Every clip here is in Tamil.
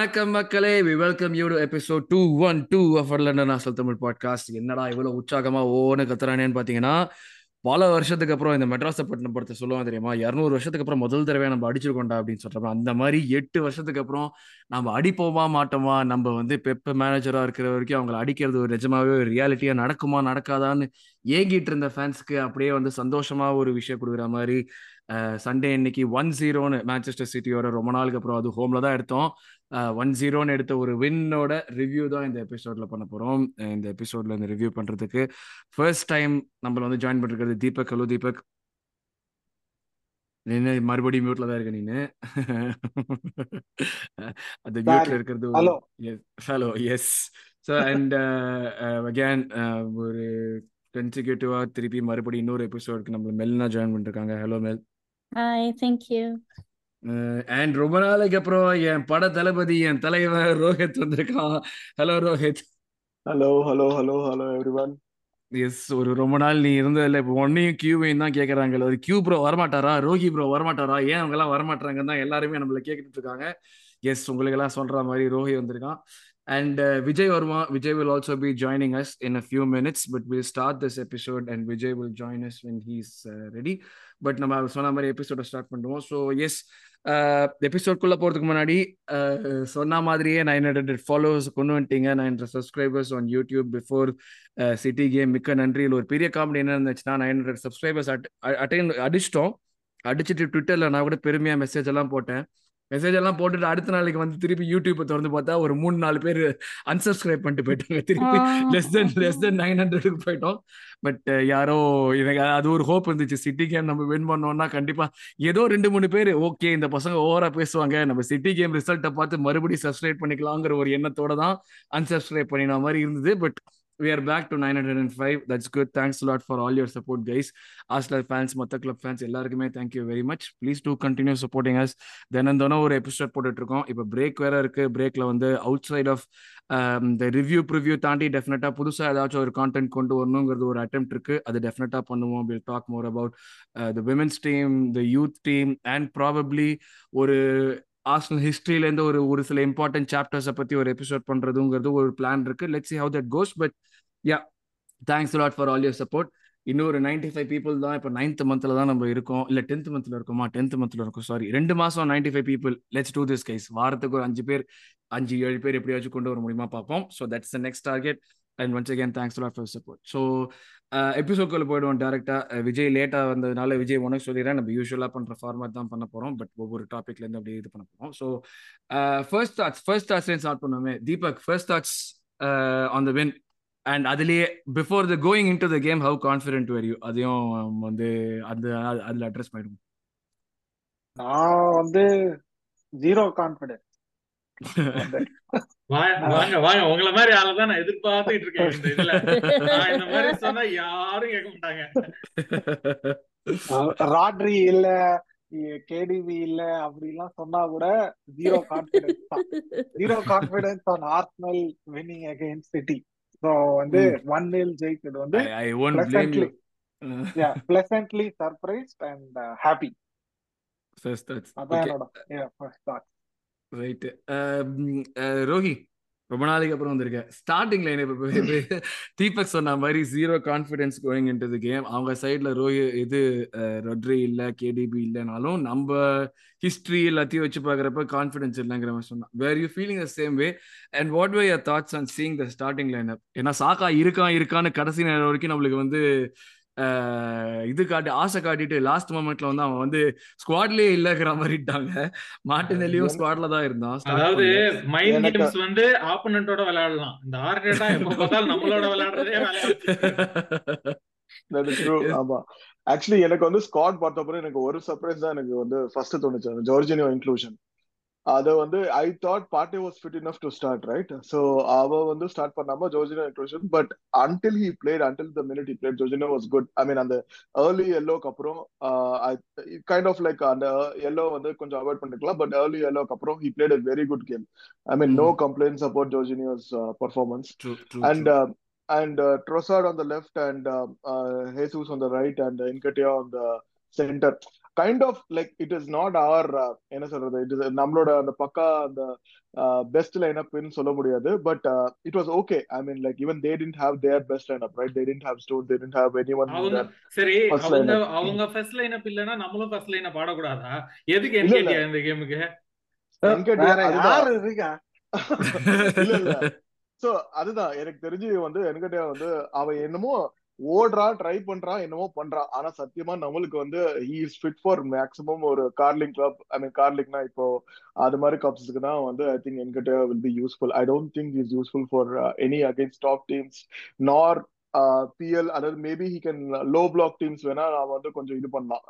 வணக்கம் மக்களே. We welcome you to episode two one two of London nozzle Tamil podcast என்னடா இவ்வளோ உற்சாகமா ஓன கத்துறானேன்னு பார்த்தீங்கன்னா பல வருஷத்துக்கு அப்புறம் இந்த மெட்ராஸப்பட்டினம் படத்தை சொல்லுவாங்க தெரியுமா? இரநூறு வருஷத்துக்கு அப்புறம் முதல் தடவை நம்ம அடிச்சிருக்கோண்டா அப்படின்னு சொல்கிறப்ப அந்த மாதிரி எட்டு வருஷத்துக்கு அப்புறம் நம்ம அடிப்போமா மாட்டோமா? நம்ம வந்து பெப்ப மேனேஜராக இருக்கிற வரைக்கும் அவங்கள அடிக்கிறது ஒரு நிஜமாவே ஒரு ரியாலிட்டியாக நடக்குமா நடக்காதான்னு ஏங்கிட்டு இருந்த ஃபேன்ஸ்க்கு அப்படியே வந்து சந்தோஷமாக ஒரு விஷயம் கொடுக்குற மாதிரி சண்டே இன்னைக்கு ஒன் ஜீரோன்னு மேன்செஸ்டர் சிட்டியோட ரொம்ப நாளுக்கு அப்புறம் அது ஹோம்ல தான் எடுத்தோம். ஒன் ஜீரோன்னு எடுத்த ஒரு வின்னோட ரிவ்யூ தான் இந்த எபிசோட்ல பண்ண போறோம். இந்த எபிசோட்ல இந்த ரிவ்யூ பண்றதுக்கு ஃபர்ஸ்ட் டைம் நம்மள வந்து ஜாயின் பண்ணிருக்கிறது தீபக் ஹலோ தீபக். நீ மறுபடியும் மியூட்ல தான் இருக்க நீனு அந்த மியூட்ல இருக்கிறது hello hello yes so and again ஒரு கன்சிக்யூட்டிவா திருப்பி மறுபடியும் இன்னொரு எபிசோடுக்கு நம்மள மெல்னா ஜாயின் பண்ணிருக்காங்க. Hello Mel hi thank you and ரொம்ப நாளைக்கு அப்புறம் என் பட தளபதி என் தலைவன் ரோஹித் வந்திருக்கான். Hello Rohit. Hello hello hello hello everyone yes ஒரு ரொம்ப நாள் நீ இருந்ததில்ல இப்போ ஒன்னையும் கியூவையும் தான் கேட்குறாங்க ஒரு கியூ ப்ரோ வரமாட்டாரா? ரோஹி ப்ரோ வரமாட்டாரா? ஏன் அவங்க எல்லாம் வரமாட்டாங்கன்னு தான் எல்லாருமே நம்மள கேட்டுட்டு இருக்காங்க. எஸ் உங்களுக்கு எல்லாம் சொல்ற மாதிரி ரோஹி வந்திருக்கான். And uh, Vijay Verma, Vijay will also be joining us in a few minutes, but we'll start this episode and Vijay will join us when he's uh, ready. But நம்ம சொன்ன மாதிரி எபிசோட ஸ்டார்ட் பண்ணுவோம். ஸோ எஸ் எபிசோட்குள்ளே போகிறதுக்கு முன்னாடி சொன்ன மாதிரியே நைன் ஹண்ட்ரட் ஃபாலோவர்ஸ் கொண்டு வந்துட்டீங்க. Nine hundred subscribers on YouTube before City game மிக்க நன்றி. ஒரு பெரிய காமெடி என்ன இருந்துச்சுன்னா நைன் ஹண்ட்ரட் சப்ஸ்கிரைபர்ஸ் அட்டைன் அடிச்சிட்டோம். அடிச்சுட்டு ட்விட்டரில் நான் கூட பெருமையாக மெசேஜ் எல்லாம் போட்டேன். மெசேஜ் எல்லாம் போட்டுட்டு அடுத்த நாளைக்கு வந்து திருப்பி யூடியூப்பை திறந்து பார்த்தா ஒரு மூணு நாலு பேர் அன்சப்ஸ்கிரைப் பண்ணிட்டு போயிட்டாங்க. திருப்பி less then less then nine ஹண்ட்ரடுக்கு போயிட்டோம். பட் யாரோ எனக்கு அது ஒரு ஹோப் இருந்துச்சு. சிட்டி கேம் நம்ம வின் பண்ணோம்னா கண்டிப்பா ஏதோ ரெண்டு மூணு பேர் ஓகே இந்த பசங்க ஓவரா பேசுவாங்க. நம்ம சிட்டி கேம் ரிசல்ட்டை பார்த்து மறுபடியும் சப்ஸ்கிரைப் பண்ணிக்கலாங்கிற ஒரு எண்ணத்தோட தான் அன்சப்ஸ்கிரைப் பண்ணின மாதிரி இருந்தது. But we are back to 905 that's good. Thanks a lot for all your support guys. Arsenal fans மொத்த கிளப் ஃபேன்ஸ் எல்லாருக்குமே thank you very much. Please do continue supporting us. தினம் தினம் ஒரு எபிசோட் போட்டுட்டு இருக்கோம் இப்போ பிரேக் வேற இருக்கு. பிரேக்ல வந்து அவுட் சைட் ஆஃப் இந்த ரிவ்யூ ப்ரிவ்யூ தாண்டி டெஃபினட்டா புதுசா ஏதாச்சும் ஒரு கான்டென்ட் கொண்டு வரணுங்கிறது ஒரு அட்டம் இருக்கு. அது டெஃபினட்டா பண்ணுவோம். Will talk more about the women's team the youth team and probably ஒரு ஆர்சனல் ஹிஸ்ட்ரியிலேருந்து ஒரு ஒரு சில இம்பார்ட்டன்ட் சாப்டர்ஸை பற்றி ஒரு எபிசோட் பண்ணுறதுங்கிறது ஒரு பிளான் இருக்கு. Let's see how that goes but ya thanks lot for all your support இன்னொரு நைன்டி ஃபைவ் பீப்புள் தான் இப்போ நைன்த் மந்த்ல தான் நம்ம இருக்கோம். இல்லை டென்த் மந்த்ல இருக்கோமா? டென்த் மந்த்ல இருக்கும். சாரி ரெண்டு மாசம் ninety five people let's do this guys வாரத்துக்கு ஒரு அஞ்சு பேர் அஞ்சு ஏழு பேர் எப்படியாச்சும் கொண்டு வர முடியுமா பார்ப்போம். So that's the next target and once again thanks lot for support so எபிசோட்குள்ள போயிடுவோம் டேரக்டா விஜய் லேட்டா வந்ததுனால விஜய் உனக்கு சொல்லிடுறேன். நம்ம யூஸ்வலா பண்ற ஃபார்மேட் தான் பண்ண போறோம். பட் ஒவ்வொரு டாபிக்ல இருந்து அப்படியே இது பண்ண போறோம். So first thoughts first thoughts start பண்ணுவோமே Deepak first thoughts on the win and அதுலயே before the going in to the game how confident were you அதையும் வந்து அந்த அதுல அட்ரஸ் பண்ணிடுவோம். நான் வந்து ஜீரோ கான்ஃபிடென்ட் வாங்க வாங்க. உங்களை மாதிரி ஆளு தான் நான் எதிர்பார்த்துட்டு இருக்கேன் இந்த இதுல. நான் இந்த மாதிரி சொன்னா யாரும் கேட்க மாட்டாங்க. ராட்ரி இல்ல கேடிவி இல்ல அப்படி எல்லாம் சொன்னா கூட ஜீரோ கான்பிடன்ஸ் தான். Zero confidence on Arsenal winning against City so வந்து ஒன் நில் ஜெயிச்சது வந்து I won't blame you pleasantly surprised and happy first thoughts அதான் என்னோட first thought right Rohi um, uh, ரொம்ப நாளைக்கு அப்புறம் வந்திருக்கேன். ஸ்டார்டிங் லைன் இப்போ தீபக் சொன்ன மாதிரி zero confidence going in game அவங்க சைட்ல ரோஹி இது ரொட்ரி இல்ல கேடிபி இல்லைனாலும் நம்ம ஹிஸ்டரி எல்லாத்தையும் வச்சு பாக்குறப்ப கான்ஃபிடன்ஸ் இல்லைங்கிற மாதிரி சொன்னான். Where you feeling the same way and what way your thoughts on seeing the starting line up ஏன்னா சாக்கா இருக்கான் இருக்கான்னு கடைசி நேரம் வரைக்கும் நம்மளுக்கு வந்து இது காட்டி ஆசை காட்டிட்டு லாஸ்ட் மொமெண்ட்ல வந்து அவன் வந்து ஸ்குவாட்லயே இல்லங்கிற மாதிரிட்டாங்க மார்டினெல்லியும் ஸ்குவாட்ல தான் இருந்தான். அதாவது மைண்ட் கேம்ஸ் வந்து ஆப்போனன்ட்டோட விளையாடலாம். இந்த ஆர்டேட்டா எப்ப பார்த்தாலும் நம்மளோட விளையாடுறதே ஆமா. ஆக்சுவலி எனக்கு வந்து ஸ்குவாட் பார்த்தப்பறம் எனக்கு ஒரு சர்ப்ரைஸ் தான் எனக்கு வந்து ஃபர்ஸ்ட் தோணுச்சு. ஜார்ஜினியோ இன்க்ளூஷன் அது வந்து I thought Partey was fit enough to start right so அவ வந்து ஸ்டார்ட் பண்ணாம Jorginho inclusion but until he played until the minute he played Jorginho was good I mean அந்த ஏர்லி எல்லோக்கு அப்புறம் கைண்ட் ஆஃப் லைக் அந்த எல்லோ வந்து கொஞ்சம் அவாய்ட் பண்ணிருக்கலாம் பட் ஏர்லி எல்லோக்கு அப்புறம் he played a very good game I mean no complaints about Jorginho's performance and and uh, Trossard on the left and uh, uh, Jesus on the right and uh, kind of like it is not அவர் என்ன சொல்றது இட் இஸ் நம்மளோட அந்த பக்கா அந்த பெஸ்ட் லைன் அப்னு சொல்ல முடியாது but it was okay I mean like even they didn't have their best line up right they didn't have Stones they didn't have any one அவங்க சரி First அவங்க lineup. அவங்க ஃபர்ஸ்ட் லைனப் இல்லனா நம்மளும் ஃபர்ஸ்ட் லைனப் பாடக்கூடாதா எதுக்கு இல்ல, இல்ல. என்கேடியா இந்த கேமுக்கு அதுதான் யாரு இருக்கா? இல்ல இல்ல. சோ அதுதான். எனக்கு தெரிஞ்சு வந்து என்கிட்ட வந்து அவன் என்னமோ ஓடுறா ட்ரை பண்றா என்னமோ பண்றான் ஆனா சத்தியமா நம்மளுக்கு வந்து he is fit for maximum ஒரு கார்லிங் கிளப் ஐ மீன் கார்லிங்னா இப்போ அது மாதிரி கப்ஸ்க்கு தான் வந்து ஐ திங்க் என்கிட்ட will be useful I don't think is useful for any against top teams nor PL அதாவது maybe he can low block teams வேணா நான் வந்து கொஞ்சம் இது பண்ணலாம்.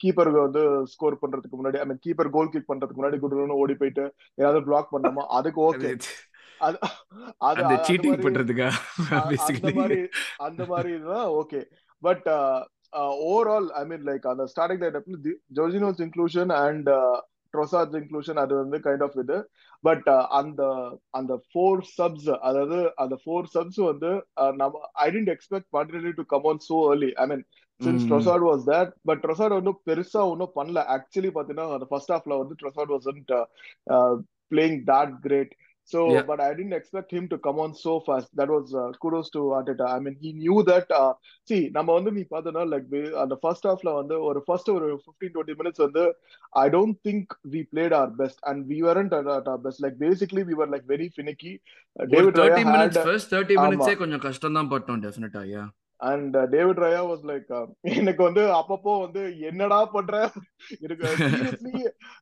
கீப்பர் வந்து ஸ்கோர் பண்றதுக்கு முன்னாடி ஐ மீன் கீப்பர் கோல் கிக் பண்றதுக்கு முன்னாடி குடுன்னு ஓடி போயிட்டு ஏதாவது பிளாக் பண்ணாமா அதுக்கு ஓகே அந்த சீட்டிங் பண்றதுக்கா? பேசிக்கலி மாதிரி அந்த மாதிரி தான் okay but overall I mean like அந்த starting line Jorginho's inclusion and Trossard's inclusion அது வந்து கைண்ட் ஆஃப் இது. பட் அந்த அந்த ஃபோர் சப்ஸ் அதாவது அந்த ஃபோர் சப்ஸ் வந்து நம்ம I tend expect particularly to come on so early. I mean since. Trossard was that but Trossard ஒன்றும் பெருசா ஒன்றும் பண்ணல. ஆக்சுவலி பாத்தீங்கன்னா அந்த ஃபர்ஸ்ட் ஹாஃப்ல வந்து Trossard wasn't playing that great. So Yeah. but i didn't expect him to come on so fast that was uh, kudos to arteta i mean he knew that uh, see நம்ம வந்து நீ பார்த்தனா லைக் அந்த ஃபர்ஸ்ட் ஹாஃப்ல வந்து ஒரு ஃபர்ஸ்ட் ஒரு 15 20 மினிட்ஸ் வந்து i don't think we played our best and we weren't at, at our best like basically we were like very finicky Uh, david raya thirty minutes had first thirty ஆமா. மினிட்ஸே கொஞ்சம் கஷ்டம் தான் பட்டோம் டெஃபினட்டா yeah and David Raya was like எனக்கு வந்து அப்பப்போ வந்து என்னடா பண்ற? எனக்கு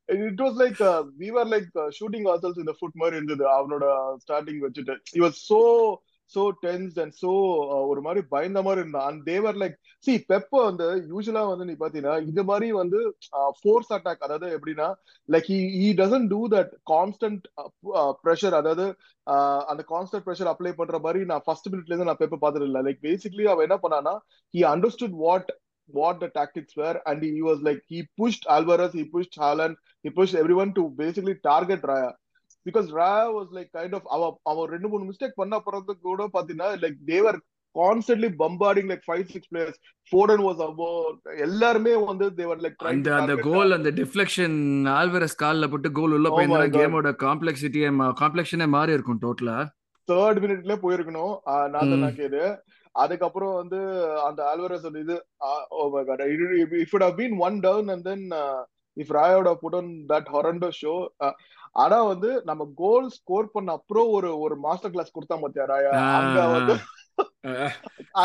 it was like we were like shooting ourselves இந்த ஃபுட் மாதிரி இருந்தது. அவனோட ஸ்டார்டிங் வச்சுட்டு. He was so so tense and so ஒரு மாதிரி பயந்த மாதிரி இருந்தான் அண்ட் தேவர் லைக் சி பெப்ப வந்து யூஸ்வலா வந்து நீ பாத்தீங்கன்னா இது மாதிரி வந்து uh, ஃபோர்ஸ் அட்டாக் அதாவது எப்படின்னா like he doesn't do that constant pressure அதாவது uh, அந்த கான்ஸ்டன்ட் ப்ரெஷர் அப்ளை பண்ற மாதிரி நான் ஃபர்ஸ்ட் மினிட்ல இருந்து நான் பெப்ப பார்த்தது இல்ல லைக் பேசிக்லி அவன் என்ன பண்ணானா he understood what what the tactics were and he was like he pushed Alvarez he pushed Haaland he pushed everyone to basically target Raya. Because Raya was like kind of அவ அவன் ரெண்டு மூணு மிஸ்டேக் பண்ண பிறகு கூட பாத்தீங்கன்னா they were constantly bombarding like five six players. Foden was above எல்லாருமே வந்து they were like trying அந்த அந்த கோல் அந்த டிஃப்ளெக்ஷன் ஆல்வரஸ் கால்ல போட்டு கோல் உள்ள Oh போயிருந்தா. கேமோட காம்ப்ளெக்சிட்டியே காம்ப்ளெக்ஷனே மாறி இருக்கும் டோட்டலா தேர்ட் மினிட்ல போயிருக்கணும். நான். தான் கேது அதுக்கப்புறம் வந்து அந்த ஆல்வரஸ் அந்த இது if it have been one down and then if ராயோட put on that horrendous show ஆனா வந்து நம்ம கோல் ஸ்கோர் பண்ண அப்புறம் ஒரு ஒரு மாஸ்டர் கிளாஸ் கொடுத்தா பாத்தியா ராயா? அங்க வந்து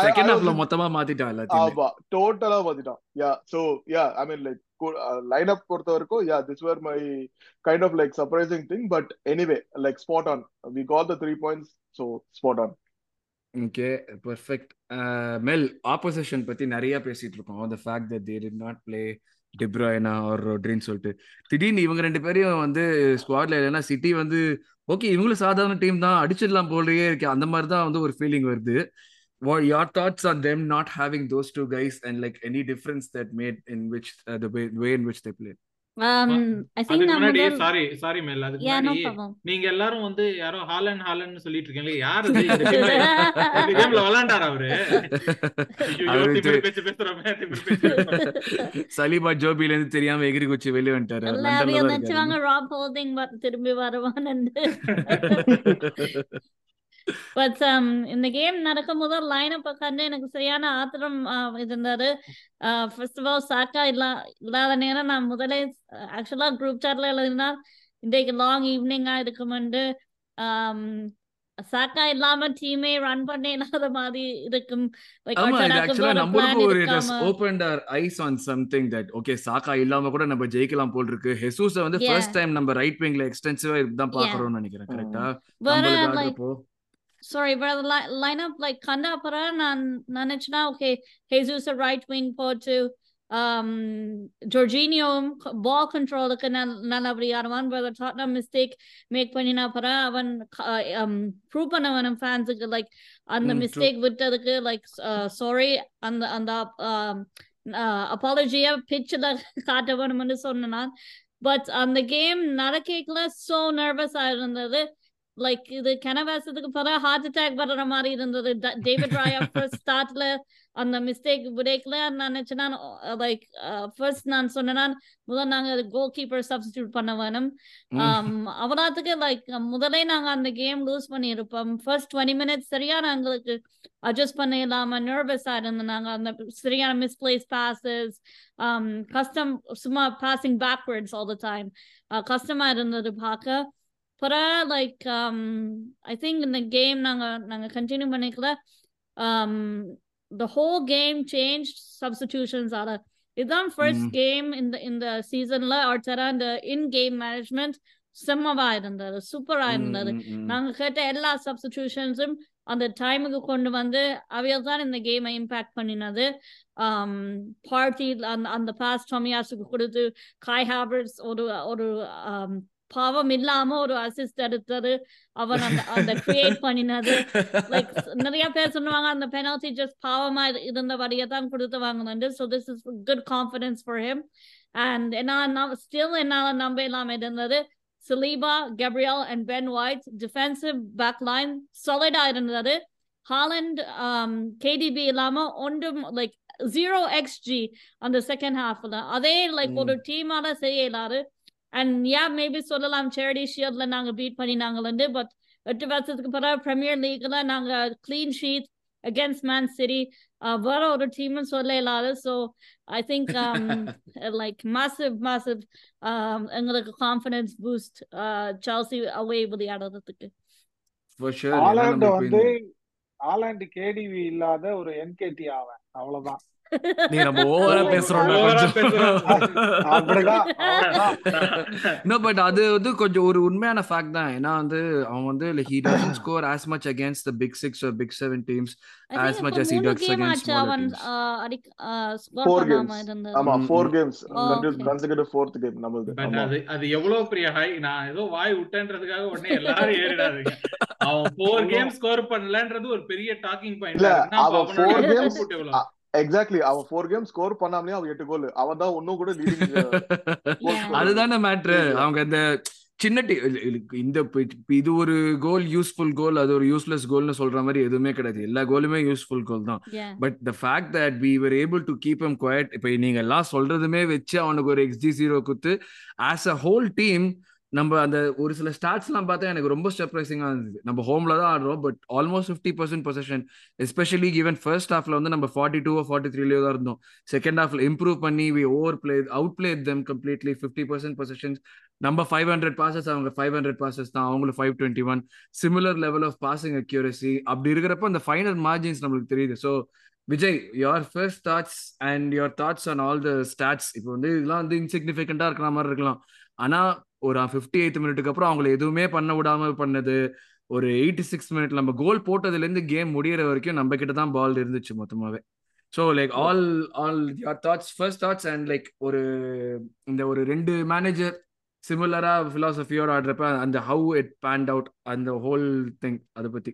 செகண்ட் ஹாஃப்ல மொத்தமா மாத்திட்டான் எல்லாத்தையுமே. ஆமா டோட்டலா மாத்திட்டான் yeah so yeah I mean like line up பொறுத்த வரைக்கும் yeah this were my kind of like surprising thing but anyway like spot on we got the three points so spot on okay perfect Mel opposition பத்தி நிறைய பேசிட்டு இருக்கோம். Fact that they did not play டிப்ராய்னா ஒரு ரொட்ரின்னு சொல்லிட்டு. திடீர்னு இவங்க ரெண்டு பேரையும் வந்து ஸ்குவாட்ல இல்லைன்னா சிட்டி வந்து ஓகே இவங்களும் சாதாரண டீம் தான் அடிச்சிடலாம் போலயே இருக்கு. அந்த மாதிரி தான் வந்து ஒரு ஃபீலிங் வருது. Your thoughts thoughts them not having those two guys and like any difference that made in which way in which they play Um, sorry sorry மேல் அதுக்கு முன்னாடி நீங்க எல்லாரும் வந்து யாரோ ஹாலன் ஹாலன் சொல்லிட்டு இருக்கீங்களே யார் இந்த கேம்ல விளையாண்டாரா அவரு. சலீமா ஜோபில இருந்து தெரியாம எகிரி குச்சி வெளியே வந்துட்டாரு. திரும்பி வருவான்னு. பட் இந்த um, கேம் நடக்கும் போது லைனப் உட்காந்து எனக்கு சரியான ஆத்திரம் இருந்தாரு ஃபர்ஸ்ட் ஆஃப் ஆல் சாக்கா இல்லா இல்லாத நேரம் நான் முதலே ஆக்சுவலா குரூப் சாட்ல எழுதினா இன்றைக்கு லாங் ஈவினிங்கா இருக்குமெண்டு சாக்கா இல்லாம டீமே ரன் பண்ண இல்லாத மாதிரி இருக்கும். Eyes on something that okay Saka இல்லாம கூட நம்ம ஜெயிக்கலாம் போல் இருக்கு. ஹெசூஸ் வந்து ஃபர்ஸ்ட் டைம் நம்ம ரைட் விங்ல எக்ஸ்டென்சிவா இதுதான் பாக்குறோம்னு நினைக்கிறேன் கரெக்ட்டா sorry brother li- line up like கண்டா அப்புறம் நான் நினைச்சேன்னா ஓகே ஹேசூஸ் ரைட் விங் போட்டு um ஜோர்ஜினியோவும் பால் கண்ட்ரோலுக்கு நல்லபடி ஆடுவான் brother டாட்னம் மிஸ்டேக் மேக் பண்ணினா அப்புறம் அவன் ப்ரூவ் பண்ண வேணும் ஃபேன்ஸுக்கு லைக் அந்த. மிஸ்டேக் விட்டதுக்கு லைக் சாரி அந்த அந்த அப்பாலஜியா பிச்சில் காட்ட வேணும்னு சொன்னான் பட் அந்த கேம் நடக்கல சோ நர்வஸா இருந்தது லைக் இது கனவாசத்துக்கு பிறகு ஹார்ட் அட்டாக் வர்ற மாதிரி இருந்தது. டேவிட் ராயா ஃபர்ஸ்ட் ஸ்டார்ட்ல அந்த மிஸ்டேக் பிரேக்ல நான் நினைச்சேன்னா லைக் ஃபர்ஸ்ட் நான் சொன்னேன்னா முதல் நாங்க கோல் கீப்பர் சப்ஸ்டியூட் பண்ண வேணும். அவராத்துக்கு லைக் முதலே நாங்க அந்த கேம் லூஸ் பண்ணியிருப்போம். ஃபர்ஸ்ட் டுவெண்ட்டி மினிட்ஸ் சரியான எங்களுக்கு அட்ஜஸ்ட் பண்ண இல்லாம நர்வஸா இருந்தோம் நாங்க அந்த சரியான மிஸ்பிளேஸ் பாசஸ் கஸ்டம் சும்மா passing backwards all the time கஷ்டமா இருந்தது பார்க்க. பிறகு லைக் ஐ திங்க் இந்த கேம் நாங்க நாங்க கண்டினியூ பண்ணிக்கல. The whole game changed substitutions ஆல. இதுதான் ஃபர்ஸ்ட் கேம் இந்த இந்த சீசன்ல ஆர்டரா இந்த இன் கேம் மேனேஜ்மெண்ட் செம்மவா இருந்தது சூப்பரா இருந்தது. நாங்க கேட்ட எல்லா சப்ஸ்டிடியூஷன்ஸும் அந்த டைமுக்கு கொண்டு வந்து அவையில் தான் இந்த கேமை இம்பாக்ட் பண்ணினது. பார்ட்டி அந்த அந்த பாஸ் டொமியாஸுக்கு கொடுத்து காய் ஹாபர்ட்ஸ் ஒரு ஒரு பாவம் இல்லாம ஒரு அசிஸ்ட் எடுத்தது. அவன் அந்த அந்த கிரியேட் பண்ணினது. லைக் நிறைய பேர் சொல்லுவாங்க அந்த பெனால்டி ஜஸ்ட் பாவமா இருந்தபடியே தான் கொடுத்து வாங்கினது so this is good confidence for him and என்னால் ஸ்டில் என்னால் நம்ப இல்லாம இருந்தது. Saliba, Gabriel, and Ben White defensive back line solid இருந்தது. ஹாலண்ட் கேடிபி இல்லாம ஒன்றும் லைக் ஜீரோ எக்ஸ்ஜி அந்த செகண்ட் ஹாஃப்ல அதே லைக் ஒரு டீமால செய்ய இல்லாது அண்ட் யா மேபி சொல்லலாம். சேரிட்டி ஷீல்ட்ல நாங்க பீட் பண்ணினாங்கன்னு பட் எட்டு வருஷத்துக்கு பிறகு பிரீமியர் லீக்ல நாங்க clean sheet against Man City வேற ஒரு டீம்னு சொல்ல இல்லாது. So I think like massive massive எங்களுக்கு கான்ஃபிடன்ஸ் பூஸ்ட் சால்சி அவே விளையாடுறதுக்கு. ஆலாண்டு வந்து ஆலாண்டு கேடிவி இல்லாத ஒரு என்கேடி ஆவன். அவ்வளவுதான். நீ நம்ம ஓவரா பேசுறோம். பட் அது வந்து கொஞ்சம் ஒரு உண்மையான ஃபேக்ட் தான். ஏன்னா வந்து அவன் வந்து he doesn't score as much against the big 6 or big 7 teams as much as he does against smaller teams. four games. ஆமா four games. Consecutive fourth game நம்மளுது. பட் அது அது எவ்வளவு பெரிய ஹை நான் ஏதோ வாய் விட்டேன்றதுக்காக உடனே எல்லாரும் ஏறிடாதீங்க. அவன் ஃபோர் கேம் ஸ்கோர் பண்ணலன்றது ஒரு பெரிய டாக்கிங் பாயிண்ட் இல்ல அவன் ஃபோர் கேம்ஸ் எக்ஸாக்ட்லி அவன் ஃபோர் கேம் ஸ்கோர் பண்ணாமலே அவன் எட்டு கோல் அவன் தான் ஒன்னும் கூட லீடிங் அதுதானே மேட்ரு அவங்க இந்த சின்ன இந்த இது ஒரு கோல் யூஸ்ஃபுல் கோல் அது ஒரு யூஸ்லெஸ் கோல்னு சொல்ற மாதிரி எதுவுமே கிடையாது. எல்லா கோலுமே யூஸ்ஃபுல் கோல் தான். But the fact that we were able to keep M quiet இப்போ நீங்க எல்லாம் சொல்றதுமே வச்சு அவனுக்கு ஒரு எக்ஸ்ஜி ஜீரோ குத்து ஆஸ் அ ஹோல் டீம் நம்ம அந்த ஒரு சில ஸ்டாட்ஸ்லாம் பார்த்தா எனக்கு ரொம்ப சர்ப்ரைசிங்காக இருந்தது. நம்ம ஹோம்ல தான் ஆடுறோம் but almost fifty percent possession especially even first ஹாஃப்ல வந்து நம்ம ஃபார்ட்டி டூ ஃபார்ட்டி த்ரீலயோ தான் இருந்தோம். செகண்ட் ஹாஃப்ல இம்ப்ரூவ் பண்ணி we over play out play them completely fifty percent positions நம்ம ஃபைவ் ஹண்ட்ரட் பாசஸ் அவங்க ஃபைவ் ஹண்ட்ரட் பாசஸ் தான் அவங்களுக்கு five twenty one similar level of passing accuracy அப்படி இருக்கிறப்ப அந்த ஃபைனல் மார்ஜின்ஸ் நம்மளுக்கு தெரியுது. So Vijay your first thoughts and your thoughts on all the stats இப்போ வந்து இதெல்லாம் வந்து இன்சிக்னிஃபிகண்டா இருக்கிற மாதிரி இருக்கலாம். ஆனா ஒரு ஃபிஃப்டி எயித் மினிட்டுக்கு அப்புறம் அவங்களை எதுவுமே பண்ண விடாம பண்ணது ஒரு எயிட்டி சிக்ஸ் மினிட் நம்ம கோல் போட்டதுல இருந்து கேம் முடியற வரைக்கும் நம்ம கிட்ட தான் பால் இருந்துச்சு மொத்தமாவே. So like all all your thoughts first thoughts and like ஒரு இந்த ஒரு ரெண்டு மேனேஜர் சிமிலரா பிலாசபியோட ஆடுறப்ப அந்த ஹவு இட் பேண்ட் அவுட் அந்த ஹோல் திங் அதை பத்தி.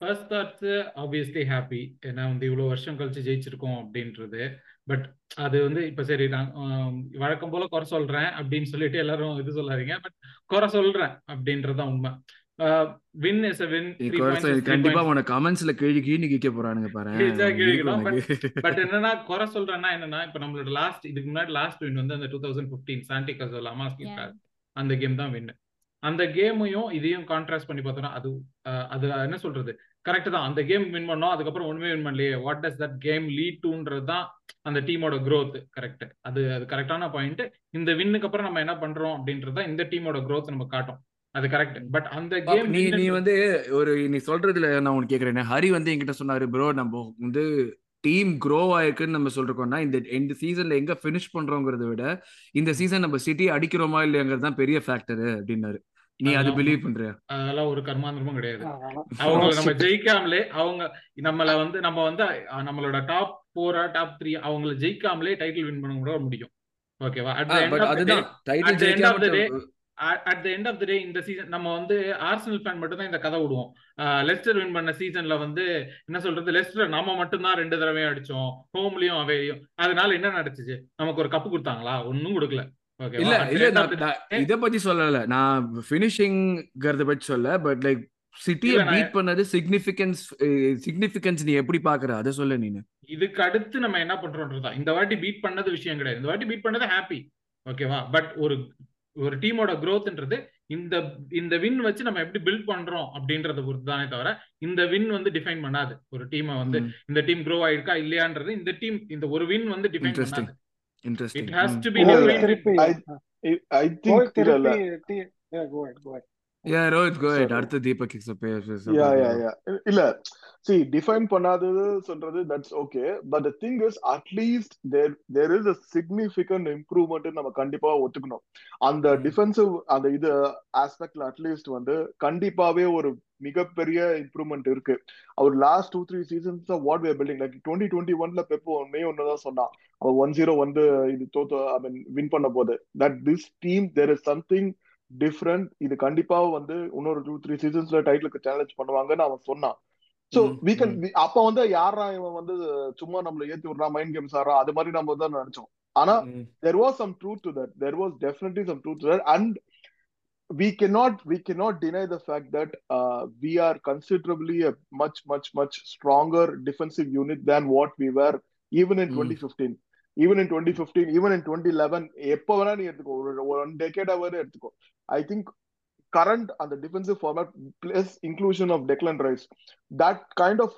ஃபர்ஸ்ட் தாட்ஸ் ஆப்வியஸ்லி ஹாப்பி ஏன்னா வந்து இவ்வளோ வருஷம் கழிச்சு ஜெயிச்சிருக்கோம் அப்படின்றது. பட் அது வந்து இப்ப சரி நான் வழக்கம் போல குறை சொல்றேன் அப்படின்னு சொல்லிட்டு எல்லாரும் இது சொல்லாதீங்க. பட் குறை சொல்றேன் அப்படின்றதுதான் உண்மை. வின் இஸ் வின் கண்டிப்பா உன கமெண்ட்ஸ்ல கேள்வி கீழி கேட்க போறானுங்க பாரு. பட் என்னன்னா குறை சொல்றேன்னா என்னன்னா இப்ப நம்மளோட லாஸ்ட் இதுக்கு முன்னாடி லாஸ்ட் வின் வந்து அந்த two thousand fifteen Santi Cazorla அமாஸ் அந்த கேம் தான் வின் அந்த கேமையும் இதையும் கான்ட்ராஸ்ட் பண்ணி பார்த்தோம்னா அது அது என்ன சொல்றது? கரெக்ட் தான். அந்த கேம் வின் பண்ணோம். அதுக்கப்புறம் ஒண்ணுமே வின் பண்ணலையே. What does that game lead டூன்றது தான் அந்த டீமோட க்ரோத் கரெக்ட் அது அது கரெக்டான பாயிண்ட் இந்த வின்னுக்கு அப்புறம் நம்ம என்ன பண்றோம் அப்படின்றது இந்த டீமோட க்ரோத் நம்ம காட்டும். அது கரெக்ட் பட் அந்த கேம் நீ நீ வந்து ஒரு நீ சொல்றதுல நான் உனக்கு கேக்குறேன். ஹரி வந்து என்கிட்ட சொன்னாரு ப்ரோ நம்ம வந்து டீம் க்ரோ ஆயிருக்குன்னு நம்ம சொல்றோம்னா இந்த இந்த சீசன்ல எங்க பினிஷ் பண்றோங்கிறத விட இந்த சீசன் நம்ம சிட்டி அடிக்கிறோமா இல்லையாங்கிறது தான் பெரிய ஃபேக்டர் அப்படின்னாரு. நீ அது பிலீவ் பண்றியா? அதெல்லாம் ஒரு கர்மாந்திரமும் கிடையாது. அவங்க நம்ம ஜெயிக்காமலே அவங்க நம்மள வந்து நம்ம வந்து நம்மளோட டாப் போரா டாப் த்ரீ அவங்கள ஜெயிக்காமலே டைட்டில் வின் பண்ண கூட முடியும். ஓகேவா அதுதான். Title ஜெயிக்காம at the end of the day இந்த சீசன் நம்ம வந்து ஆர்சனல் ஃபேன் மட்டும் தான் இந்த கதை விடுவோம். லெஸ்டர் வின் பண்ண சீசன்ல வந்து என்ன சொல்றது? லெஸ்டர் நம்ம மட்டும்தான் ரெண்டு தடவையும் அடிச்சோம். ஹோம்லயும் அவையும் அதனால என்ன நடந்துச்சு? நமக்கு ஒரு கப்பு கொடுத்தாங்களா? ஒன்னும் கொடுக்கல. இல்ல இல்ல இத பத்தி சொல்லல. நான் ஃபினிஷிங்கிறத பத்தி சொல்ல பட் லைக் சிட்டியை பீட் பண்ணது சிக்னிஃபிகன்ஸ் சிக்னிஃபிகன்ஸ் நீ எப்படி பாக்குற? அதை சொல்ல நீனு. இதுக்கு அடுத்து நம்ம என்ன பண்றோம்ன்றதா இந்த வாட்டி பீட் பண்ணது விஷயம் கிடையாது. இந்த வாட்டி பீட் பண்ணது ஹாப்பி ஓகேவா பட் ஒரு ஒரு டீமோட growthன்றது இந்த இந்த வின் வச்சு நம்ம எப்படி பில்ட் பண்றோம் அப்படின்றத பொறுத்து தானே தவிர இந்த வின் வந்து டிஃபைன் பண்ணாது. ஒரு டீமை வந்து இந்த டீம் க்ரோ ஆயிருக்கா இல்லையான்றது இந்த டீம் இந்த ஒரு வின் வந்து டிஃபைன் பண்ணாது. Interesting it has to be இல்ல, இல்ல. கோயில் டிஃபைன்ட் திருப்பி I ஐ கோயில் திங்க் இல்ல இல்ல திருப்பி டி- yeah, go ahead, go ahead. Yeah Rohit go Sorry. அடுத்து தீபக் யா யா யா இல்ல சி டிஃபைன் பண்ணாதது சொல்றது that's okay but the thing is at least there there is a significant improvement நம்ம கண்டிப்பா ஒத்துக்கணும் அந்த. டிஃபென்சிவ் அந்த இது ஆஸ்பெக்ட்ல அட்லீஸ்ட் வந்து கண்டிப்பாவே ஒரு மிகப்பெரிய இம்ப்ரூவ்மெண்ட் இருக்கு. Our last two three seasons what were building like twenty twenty ஒன்ல பெப்போ ஒன்னே ஒன்னுதான் சொன்னான். அவர் ஒன் ஜீரோ வந்து இது தோத்து ஐ மீன் வின் பண்ண போது. That this team there is something different இது கண்டிப்பா வந்து இன்னொரு டூ த்ரீ சீசன்ஸ்ல டைட்டிலுக்கு சேலஞ்ச் பண்ணுவாங்கன்னு அவன் சொன்னான். சோ ம், we can ம். we- அப்ப வந்து யாரா இவன் வந்து சும்மா நம்மள ஏத்தி விடுறான் மைண்ட் கேம்ஸ் ஆடுறான் அது மாதிரி நம்ம தான் நினைச்சோம். ஆனா ம். there was some truth to that. There was definitely some truth to that. And we cannot we cannot deny the fact that uh, we are considerably a much much much stronger defensive unit than what we were even in Mm. 2015 even in 2015 even in 2011 எப்போ வேணா நீ எடுத்துக்கோ ஒரு ஒன் டெக்கேட் அவர் எடுத்துக்கோ I think current and the defensive format plus inclusion of Declan Rice that kind of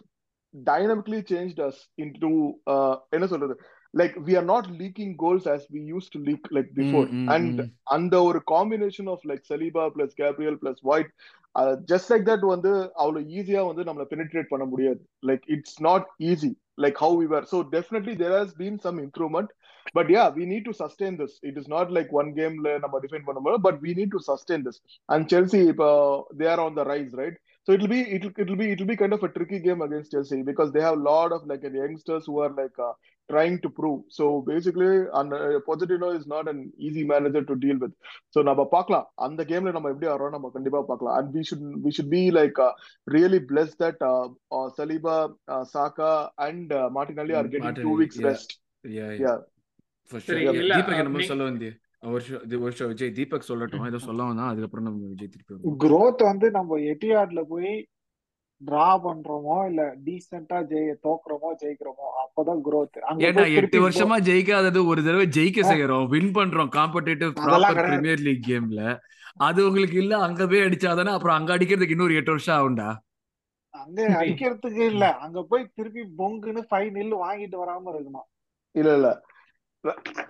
dynamically changed us into uh என்ன சொல்றது like we are not leaking goals as we used to leak like before ம், ம், and ம். அந்த ஒரு combination of like Saliba plus Gabriel plus White uh, just like that வந்து அவ்வளவு ஈஸியா வந்து நம்மள penetrate பண்ண முடியாது like it's not easy like how we were so definitely there has been some improvement but yeah we need to sustain this it is not like one game ல நம்ம defend பண்ண முடியும் but we need to sustain this and Chelsea இப்போ they are on the rise right so it'll be it'll it'll be it'll be kind of a tricky game against Chelsea because they have a lot of like youngsters who are like uh, trying to prove so basically and uh, Pochettino is not an easy manager to deal with so நம்ம பார்க்கலாம் அந்த கேம்ல நம்ம எப்படி ஆடுறோம் நம்ம கண்டிப்பா பார்க்கலாம் and we should we should be like uh, really blessed that uh, uh, Saliba uh, Saka and uh, Martinelli are Mm, getting two Martinelli, weeks yeah. rest Yeah, yeah. yeah For சரி, sure. இல்ல, தீபக் அஹ், என்னமோ நீ- சொல்ல வந்தியே விஜய் தீபக் சொல்லட்டும் ஏதோ சொல்ல வந்தா அதுக்கப்புறம் நம்ம விஜய் திருப்பி growth வந்து நம்ம எட்டியாட்ல போய் டிரா பண்றோமோ இல்ல டீசெண்டா ஜெய தோக்குறோமோ ஜெயிக்கிறோமோ அப்பதான் growth. அங்க ஏன்னா எட்டு வருஷமா ஜெயிக்காதது ஒரு தடவை ஜெயிக்க. செய்யறோம். வின் பண்றோம். காம்படேட்டிவ். பிரீமியர் லீக் கேம்ல அது உங்களுக்கு இல்ல அங்க போய் அடிச்சாதானே அப்புறம் அங்க அடிக்கிறதுக்கு இன்னொரு எட்டு வருஷம் ஆகும்டா. அங்க அடிக்கிறதுக்கு இல்ல. அங்க போய் திருப்பி பொங்குன்னு ஃபைவ் நில் வாங்கிட்டு வராம இருக்கணும். இல்ல இல்ல.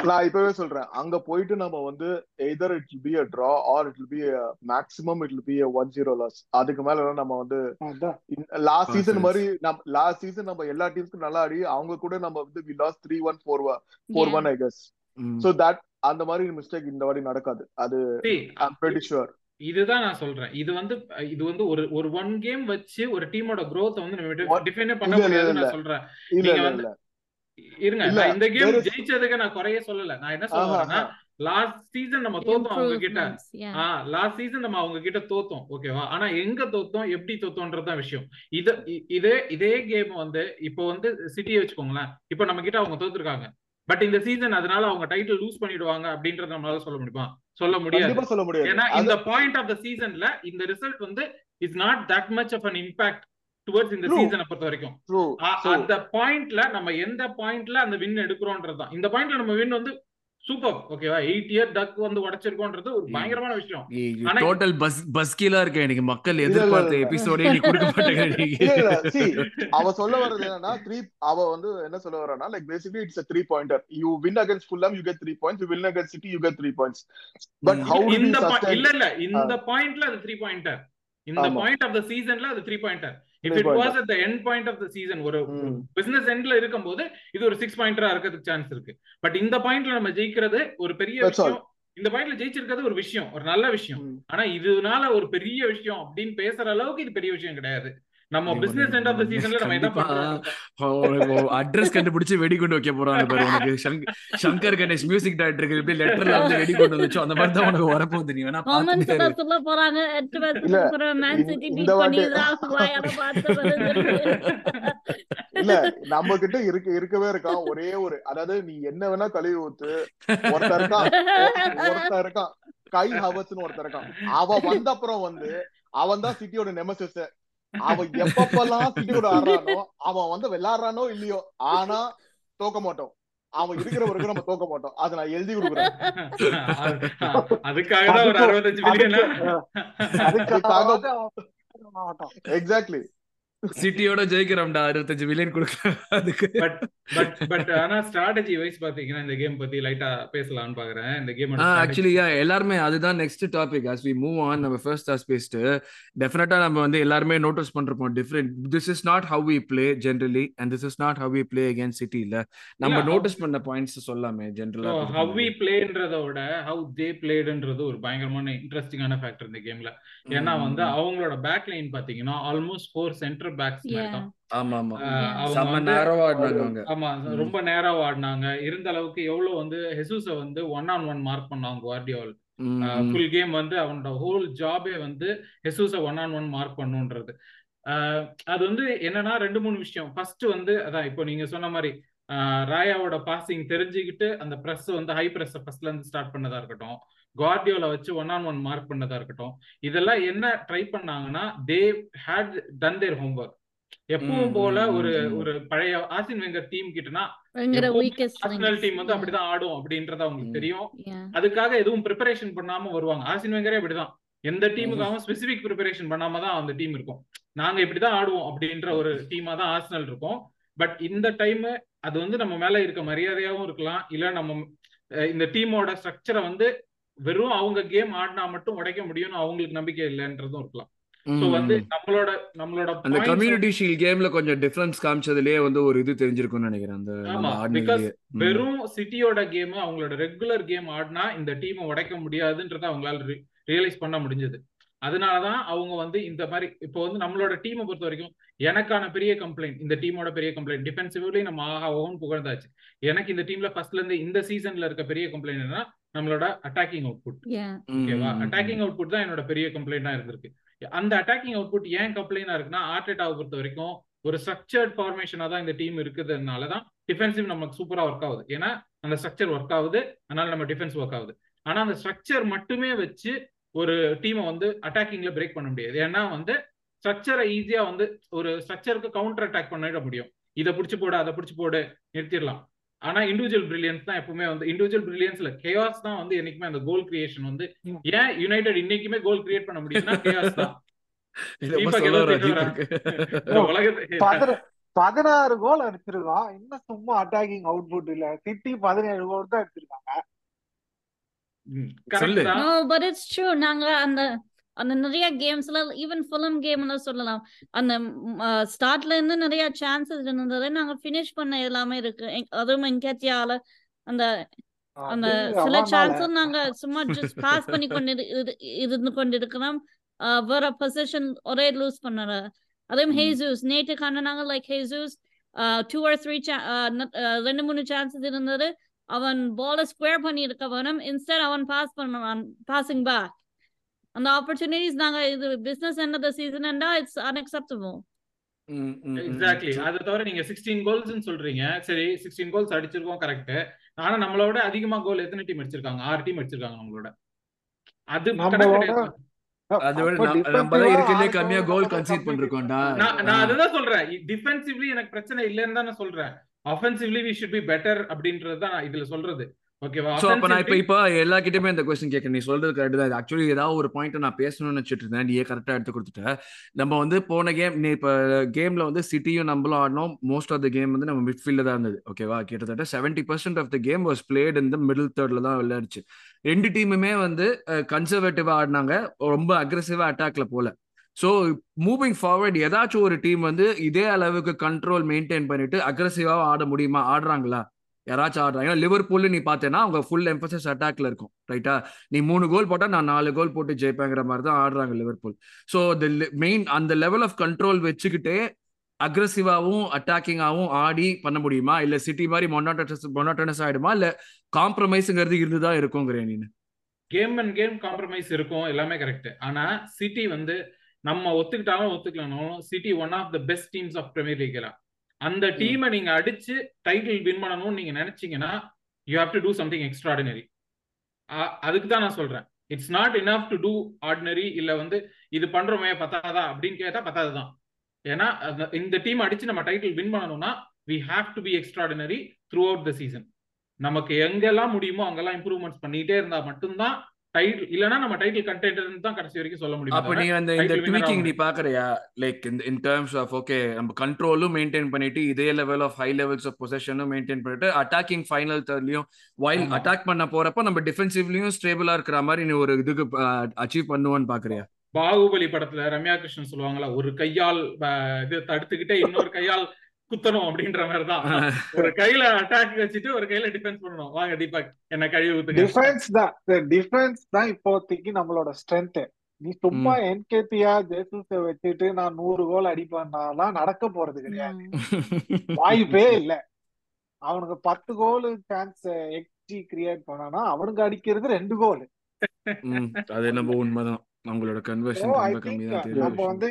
நான் இப்பவே சொல்றேன் அங்க போயிட்டு நம்ம வந்து either it be a draw or it be maximum it be one zero loss அதுக்கு மேல நம்ம வந்து லாஸ்ட் சீசன். மாதிரி நம்ம லாஸ்ட் சீசன் நம்ம எல்லா டீம்ஸ்க்கும் நல்லா ஆடி அவங்க கூட நம்ம வந்து we lose three one four four. One I guess. So that அந்த மாதிரி மிஸ்டேக் இந்த வாட்டி நடக்காது அது ஷுர் இதுதான் நான் சொல்றேன் இது வந்து இது வந்து ஒரு ஒரு ஒன் கேம் வச்சு ஒரு டீமோட growth வந்து நம்ம? டிஃபைனே பண்ண இல்ல. நான் சொல்றேன் நீங்க வந்து- இல்ல இருங்க இந்த கேம் ஜெயிச்சதுக்கு நான் குறைய சொல்லல. நான் என்ன சொல்ல ஆஹா, வரேன்னா லாஸ்ட் சீசன் நம்ம தோத்தோம் அவங்க கிட்ட. Improvements, yeah. ஆ லாஸ்ட் சீசன் நம்ம அவங்க கிட்ட தோத்தோம் ஓகேவா ஆனா எங்க தோத்தோம் எப்படி தோத்தோன்றதுதான் விஷயம். இது இதே இதே கேம் வந்து இப்போ வந்து சிட்டியை வச்சுக்கோங்களேன். இப்போ நம்ம கிட்ட அவங்க தோத்துருக்காங்க. பட் இந்த சீசன் அதனால அவங்க டைட்டில் லூஸ் பண்ணிடுவாங்க அப்படின்றத நம்மளால சொல்ல முடியுமா? சொல்ல முடியாது. ஏன்னா இந்த பாயிண்ட் ஆஃப் த சீசன்ல இந்த ரிசல்ட் வந்து is not that much of an impact towards இந்த. சீசனை பொறுத்த வரைக்கும் அந்த பாயிண்ட்ல நம்ம எந்த பாயிண்ட்ல அந்த வின் எடுக்கிறோன்றதுதான். இந்த பாயிண்ட்ல நம்ம வின் வந்து சூப்பர் ஓகேவா எயிட் இயர் டக் வந்து உடைச்சிருக்கோன்றது ஒரு. பயங்கரமான விஷயம். டோட்டல் பஸ் பஸ்கீலா இருக்க எனக்கு மக்கள் எதிர்பார்த்த. எபிசோடே நீ கொடுக்க மாட்டேங்க இல்ல இல்ல. See அவ சொல்ல வர்றது என்னன்னா த்ரீ அவ வந்து என்ன சொல்ல வர்றானா like basically it's three pointer you win against Fulham you get three points you win against City you get three points but. How இந்த இல்ல இல்ல. இந்த பாயிண்ட்ல அது த்ரீ பாயிண்டர் இந்த. பாயிண்ட் ஆஃப் த சீசன்ல அது three pointer if it. Was at the end point of the season ஒரு. பிசினஸ் எண்ட்ல இருக்கும்போது இது ஒரு சிக்ஸ் பாயிண்டரா இருக்கிறதுக்கு சான்ஸ் இருக்கு பட் இந்த பாயிண்ட்ல நம்ம ஜெயிக்கிறது ஒரு பெரிய. விஷயம் இந்த பாயிண்ட்ல ஜெயிச்சிருக்கிறது ஒரு விஷயம் ஒரு நல்ல விஷயம் ம். ஆனா இதனால ஒரு பெரிய விஷயம் அப்படின்னு பேசுற அளவுக்கு இது பெரிய விஷயம் கிடையாது நம்ம பிசினஸ் எண்ட் ஆஃப் த சீசன்ல நம்ம என்ன பண்றோம் அட்ரஸ் கண்டுபிடிச்சு வெடிகுண்டு வைக்க போறாங்க பாரு உனக்கு. சங்க- சங்கர் கணேஷ் மியூசிக் டைரக்டருக்கு எப்படி லெட்டர்ல வந்து வெடிகுண்டு வந்துச்சோ அந்த மாதிரி தான் உனக்கு வரப்போகுது. நீ வேணா இரு. சொல்ல போறாங்க. எட்டு அப்புறம் மேன் சிட்டி பீட் பண்ணிடுறா வாயால இல்ல நம்ம கிட்ட இருக்க இருக்கவே இருக்கான். ஒரே ஒரு அதாவது நீ என்ன வேணா கழுவி ஊத்து. ஒருத்தன் இருக்கான். ஒ- ஒருத்தன் இருக்கான். கை ஹவர்ஸ்னு ஒருத்தன் இருக்கான். அவன் வந்த அப்புறம் வந்து அவன் தான் சிட்டியோட நெமசிஸ் அவன் எப்பப்பெல்லாம் சிட்டியோட ஆடுறானோ அவன் வந்து விளையாடுறானோ இல்லையோ ஆனா தோக்க மாட்டோம். அவன் இருக்கிற வரைக்கும் நம்ம தோக்க மாட்டோம். அதை நான் எழுதி கொடுக்குறேன். அதுக்காக தான் ஒரு அறுபத்தஞ்சு மில்லியனா அதுக்காக மாட்டோம் எக்ஸாக்ட்லி சிட்டியோட ஜெயிக்கிறோம்டா அறுபத்தஞ்சு மில்லியன் கொடுக்க அதுக்கு. பட் பட் பட் ஆனா ஸ்ட்ராட்டஜி வைஸ் பாத்தீங்கன்னா இந்த கேம் பத்தி லைட்டா பேசலாம்னு பாக்குறேன். இந்த கேமோட ஆக்சுவலி எல்லாருமே அதுதான் next topic as we move on நம்ம ஃபர்ஸ்ட் ஆஸ் பேசிட்டு டெஃபினட்டா நம்ம வந்து எல்லாருமே நோட்டீஸ் பண்றோம் different this is not how we play generally and this is not how we play again City இல்ல. நம்ம நோட்டீஸ் பண்ண பாயிண்ட்ஸ் சொல்லாமே ஜென்ரலா ஹவ் வி பிளேன்றத விட ஹவ் தே பிளேடுன்றது ஒரு பயங்கரமான இன்ட்ரெஸ்டிங்கான ஃபேக்டர் இந்த கேம்ல ஏன்னா வந்து அவங்களோட பேக் லைன் பாத்தீங்கன்னா almost four centre backs Yeah. இருக்கான் ஆமா. ரொம்ப நேரம் ஆடினாங்க. இருந்த அளவுக்கு எவ்வளவு வந்து ஹெசூஸ வந்து ஒன் ஆன் ஒன் மார்க் பண்ணாங்க குவார்டியோல். ஃபுல் கேம் வந்து அவனோட ஹோல் ஜாபே வந்து ஹெசூஸ ஒன் ஆன் ஒன் மார்க் பண்ணுன்றது. அது வந்து என்னன்னா ரெண்டு மூணு விஷயம். ஃபர்ஸ்ட் வந்து அதான் இப்போ நீங்க சொன்ன மாதிரி ராயாவோட பாசிங் தெரிஞ்சுக்கிட்டு அந்த பிரஸ் வந்து ஹை பிரஸ் ஃபர்ஸ்ட்ல இருந்து ஸ்டார்ட் பண்ணதா இருக்கட்டும். கார்டியோல வச்சு ஒன் ஆன் ஒன் மார்க் பண்ணதா இருக்கட்டும். இதெல்லாம் என்ன ட்ரை பண்ணாங்கன்னா they had done their homework எப்பவும் போல ஒரு. ஒரு பழைய ஆசின் வெங்கர் டீம் கிட்டனா. டீம் வந்து அப்படிதான் ஆடும் அப்படின்றது அவங்களுக்கு. தெரியும். Yeah. அதுக்காக எதுவும் ப்ரிப்பரேஷன் பண்ணாம வருவாங்க. ஆசின் வெங்கரே அப்படிதான். எந்த டீமுக்காகவும் ஸ்பெசிபிக் ப்ரிப்பரேஷன் பண்ணாம தான் அந்த டீம் இருக்கும். நாங்க இப்படிதான் ஆடுவோம் அப்படின்ற ஒரு டீமா தான் ஆர்சனல் இருக்கும். பட் இந்த டைம் அது வந்து நம்ம மேல இருக்க மரியாதையாவும் இருக்கலாம். இல்ல நம்ம இந்த டீமோட ஸ்ட்ரக்சரை வந்து வெறும் அவங்க கேம் ஆடினா மட்டும் உடைக்க முடியும்னு அவங்களுக்கு நம்பிக்கை இல்லைன்றதும் இருக்கலாம் சோ வந்து. நம்மளோட நம்மளோட அந்த கம்யூனிட்டி ஷீல்ட் கேம்ல கொஞ்சம் டிஃபரன்ஸ் காமிச்சதுலயே வந்து ஒரு இது தெரிஞ்சிருக்கும்னு நினைக்கிறேன். வெறும் சிட்டியோட கேம் அவங்களோட ரெகுலர் கேம் ஆடினா இந்த டீமை உடைக்க முடியாதுன்றத அவங்களால ரியலைஸ் பண்ண முடிஞ்சது அதனாலதான் அவங்க வந்து இந்த மாதிரி இப்போ வந்து நம்மளோட டீமை பொறுத்த வரைக்கும் எனக்கான பெரிய கம்ப்ளைண்ட் இந்த டீமோட பெரிய கம்ப்ளைண்ட் டிஃபென்சிவ்லி நம்ம ஆஹா ஓன் புகழ்ந்தாச்சு எனக்கு இந்த டீம்ல ஃபர்ஸ்ட்ல இருந்து இந்த சீசன்ல இருக்க பெரிய கம்ப்ளைண்ட் என்னன்னா நம்மளோட அட்டாக்கிங் அவுட்புட் ஓகேவா. அட்டாக்கிங் அவுட்புட் தான் என்னோட பெரிய கம்ப்ளைண்டா இருந்திருக்கு. அந்த அட்டாக்கிங் அவுட்புட் ஏன் கம்ப்ளைண்டா இருக்குன்னா ஆர்டேட்டாவை பொறுத்த வரைக்கும் ஒரு ஸ்ட்ரக்சர்ட் ஃபார்மேஷனா தான் இந்த டீம் இருக்குதுனால தான் டிஃபென்சிவ் நமக்கு சூப்பரா ஒர்க் ஆகுது. ஏன்னா அந்த ஸ்ட்ரக்சர் ஒர்க் ஆகுது அதனால நம்ம டிஃபென்ஸ் ஒர்க் ஆகுது. ஆனா அந்த ஸ்ட்ரக்சர் மட்டுமே வச்சு ஒரு டீமை வந்து அட்டாக்கிங்ல பிரேக் பண்ண முடியாது. ஏன்னா வந்து ஸ்ட்ரக்சரை ஈஸியா வந்து ஒரு ஸ்ட்ரக்சருக்கு கவுண்டர் அட்டாக் பண்ணிட முடியும். இதை பிடிச்சு போடு அதை பிடிச்சு போடு நிறுத்திடலாம். ஆனா இண்டிவிஜுவல் பிரில்லியன்ஸ் தான் எப்பவுமே வந்து இண்டிவிஜுவல் பிரில்லியன்ஸ்ல கேஆஸ் தான் வந்து என்னைக்குமே அந்த கோல் கிரியேஷன் வந்து. ஏன் யுனைடெட் இன்னைக்குமே கோல் கிரியேட் பண்ண முடியும்னா கேஆஸ் தான். பதினாறு கோல் அடிச்சிருக்கான். இன்னும் சும்மா அட்டாக்கிங் அவுட்புட் இல்ல. சிட்டி பதினேழு கோல் தான். நாங்க அந்த அந்த நிறைய கேம்ஸ்ல ஈவன் ஃபிலிம் கேம்ல சொல்லலாம். அந்த ஸ்டார்ட்ல இருந்து நிறைய சான்சஸ் இருந்தது நாங்க ஃபினிஷ் பண்ண எல்லாமே இருக்கு. அதுவும் எங்கேயால அந்த அந்த சில. சான்ஸும் நாங்க சும்மா ஜஸ்ட் பாஸ் பண்ணி கொண்டு இரு- இரு- இருந்து கொண்டிருக்கிறோம். வேற பொசிஷன் ஒரே லூஸ் பண்ணற அதுவும். ஹேசூஸ் நேற்று கண்டாங்க like Jesus two or three ரெண்டு மூணு சான்சஸ் இருந்தது. அவன் பால ஸ்கொயர் பண்ணி இருக்க வேணும். இன்ஸ்டட் அவன் பாஸ் பண்ணுவான் பாசிங் பேக் அந்த ஆப்பர்ச்சுனிட்டிஸ் நாங்க இது பிசினஸ் எண்ட் த சீசன் என்றா இட்ஸ் அன்அக்செப்டபிள். எக்ஸாக்ட்லி அதை தவிர நீங்க சிக்ஸ்டீன் கோல்ஸ் சொல்றீங்க. சரி சிக்ஸ்டீன் கோல்ஸ் அடிச்சிருக்கோம் கரெக்ட் ஆனா நம்மளோட அதிகமா கோல் எத்தனை டீம் அடிச்சிருக்காங்க? ஆறு டீம் அடிச்சிருக்காங்க நம்மளோட அது கம்மியா goal கோல் கன்சீட் பண்ணிருக்கோம்டா நான் நான் அதுதான் சொல்றேன். டிஃபென்சிவ்லி எனக்கு பிரச்சனை இல்லைன்னு தான் நான் சொல்றேன். Offensively we should be better அப்படின்றது தான் இதுல சொல்றது. ஓகேவா சோ அப்ப நான் இப்ப இப்ப எல்லா கிட்டயுமே இந்த கொஸ்டின் கேட்க நீ சொல்றது கரெக்ட் தான். ஆக்சுவலி ஏதாவது ஒரு பாயிண்ட் நான் பேசணும்னு நினைச்சிட்டு இருந்தேன். நீயே கரெக்டா எடுத்து கொடுத்துட்ட. நம்ம வந்து போன கேம் நீ இப்ப கேம்ல வந்து சிட்டியும் நம்மளும் ஆடினோம். மோஸ்ட் ஆஃப் த கேம் வந்து நம்ம மிட்ஃபீல்ட்ல தான் இருந்தது. ஓகேவா கிட்டத்தட்ட seventy percent of the game was played இந்த மிடில் தேர்ட்ல தான் விளையாடுச்சு. ரெண்டு டீமுமே வந்து கன்சர்வேட்டிவா ஆடினாங்க. ரொம்ப அக்ரெசிவா அட்டாக்ல போல. ஸோ மூவிங் ஃபார்வர்ட் ஏதாச்சும் ஒரு டீம் வந்து இதே அளவுக்கு கண்ட்ரோல் மெயின்டைன் பண்ணிட்டு அக்ரெசிவா ஆட முடியுமா? ஆடுறாங்களா? யாராச்சும் ஆடுறாங்க. லிவர்பூல் நீ பார்த்தேன்னா அவங்க ஃபுல் எம்பசஸ் அட்டாக்ல இருக்கும். ரைட்டா நீ மூணு கோல் போட்டா நான் நாலு கோல் போட்டு ஜெயிப்பேங்கிற மாதிரி தான் ஆடுறாங்க லிவர்பூல். ஸோ த மெயின் அந்த லெவல் ஆஃப் கண்ட்ரோல் வச்சுக்கிட்டே அக்ரஸிவாவும் அட்டாக்கிங்காகவும் ஆடி பண்ண முடியுமா? இல்லை சிட்டி மாதிரி மொனாட்டனஸ் மொனாட்டனஸ் ஆயிடுமா? இல்லை காம்ப்ரமைஸுங்கிறது இருந்துதான் இருக்குங்கிறேன் நீனு? கேம் அண்ட் கேம் காம்ப்ரமைஸ் இருக்கும். எல்லாமே கரெக்ட் ஆனா சிட்டி வந்து நம்ம ஒத்துக்கிட்டாலும் ஒத்துக்கலனாலும் City one of the best teams of premier லீக்லாம் அந்த டீமை நீங்க அடிச்சு டைட்டில் வின் பண்ணணும்னு நீங்க நினைச்சீங்கன்னா you have to do something extraordinary அதுக்கு தான் நான் சொல்றேன். It's not enough to do ordinary இல்ல வந்து இது பண்றோமே பத்தாதா அப்படின்னு கேட்டா பத்தாது தான் ஏன்னா இந்த டீம் அடிச்சு நம்ம டைட்டில் வின் பண்ணணும்னா we have to be extraordinary throughout the season நமக்கு எங்கெல்லாம் முடியுமோ அங்கெல்லாம் இம்ப்ரூவ்மெண்ட்ஸ் பண்ணிட்டே இருந்தா மட்டும்தான் டைட்டில் இல்லனா நம்ம டைட்டில் கண்டென்டர் தான் கடைசி வரைக்கும் சொல்ல முடியும் அப்ப நீ அந்த இந்த ட்வீக்கிங் நீ பாக்குறியா? Like in terms of okay நம்ம கண்ட்ரோலும் மெயின்டைன் பண்ணிட்டு இதே level of high levels of பொசிஷனும் maintain பண்ணிட்டு அட்டாக்கிங் ஃபைனல் தேர்ட்லயும் வைல் அட்டாக் பண்ண போறப்ப நம்ம டிஃபென்சிவ்லயும் ஸ்டேபிளா இருக்கிற மாதிரி நீ ஒரு இதுக்கு அச்சீவ் பண்ணுவான்னு பாக்குறியா? பாகுபலி படத்துல ரம்யா கிருஷ்ணன் சொல்லுவாங்களா ஒரு கையால் இது தடுத்துக்கிட்டே இன்னொரு கையால் குத்தணும் அப்படின்ற மாதிரி தான் ஒரு கையில அட்டாக் வச்சுட்டு ஒரு கையில டிஃபென்ஸ் பண்ணணும். வாங்க தீபக் என்ன கழுவி ஊத்துங்க. டிஃபென்ஸ் தான். டிஃபென்ஸ் தான் இப்போதைக்கு நம்மளோட ஸ்ட்ரென்த் நீ சும்மா என்கேபியா ஜேசூஸ வச்சுட்டு நான் நூறு கோல் அடிப்பேன்னாலாம் நடக்க போறது கிடையாது. வாய்ப்பே இல்ல. அவனுக்கு பத்து கோல் சான்ஸ் எக்ஸி கிரியேட் பண்ணனா அவனுக்கு அடிக்கிறது ரெண்டு கோல் அது நம்ம உண்மைதான். அவங்களோட கன்வர்ஷன் ரொம்ப கம்மி தான் நம்ம வந்து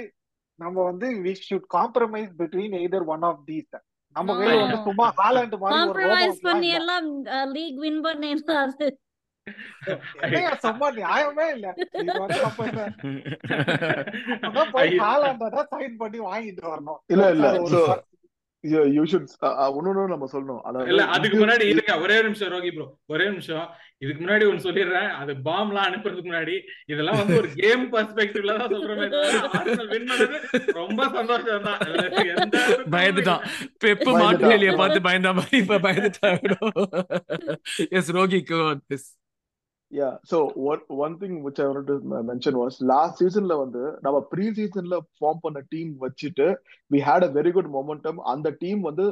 நம்ம வந்து we should compromise between either one of these நம்ம கையில வந்து சும்மா ஹாலண்ட் மாதிரி ஒரு காம்ப்ரமைஸ் பண்ணி எல்லாம் லீக் வின் பண்ணிடலாது சும்மா நியாயமே இல்ல. இது வந்து நம்ம போய் ஹாலண்ட சைன் பண்ணி வாங்கிட்டு வரணும். இல்ல இல்ல. யூ ஷுட் ஒன்னு நம்ம சொல்லணும். இல்ல அதுக்கு முன்னாடி இருங்க ஒரே நிமிஷம் ரோகி ப்ரோ ஒரே நிமிஷம். இதுக்கு முன்னாடி ஒன்னு சொல்லிடுறேன். அது பாம்லாம் அனுப்புறதுக்கு முன்னாடி இதெல்லாம் வந்து ஒரு கேம் பெர்ஸ்பெக்டிவ்ல தான் சொல்றேன் வின் பண்ணது ரொம்ப சந்தோஷம் தான் பயந்துட்டான். பெப்பு மாட்டுவேலிய பார்த்து பயந்த மாதிரி இப்ப பயந்துட்டான். Yes Rogi this Yeah, so what one thing which I wanted to mention was last seasonல வந்து நம்ம ப்ரீ சீசன்ல ஃபார்ம் பண்ண டீம் வச்சுட்டு we had a very good momentum. அந்த டீம் வந்து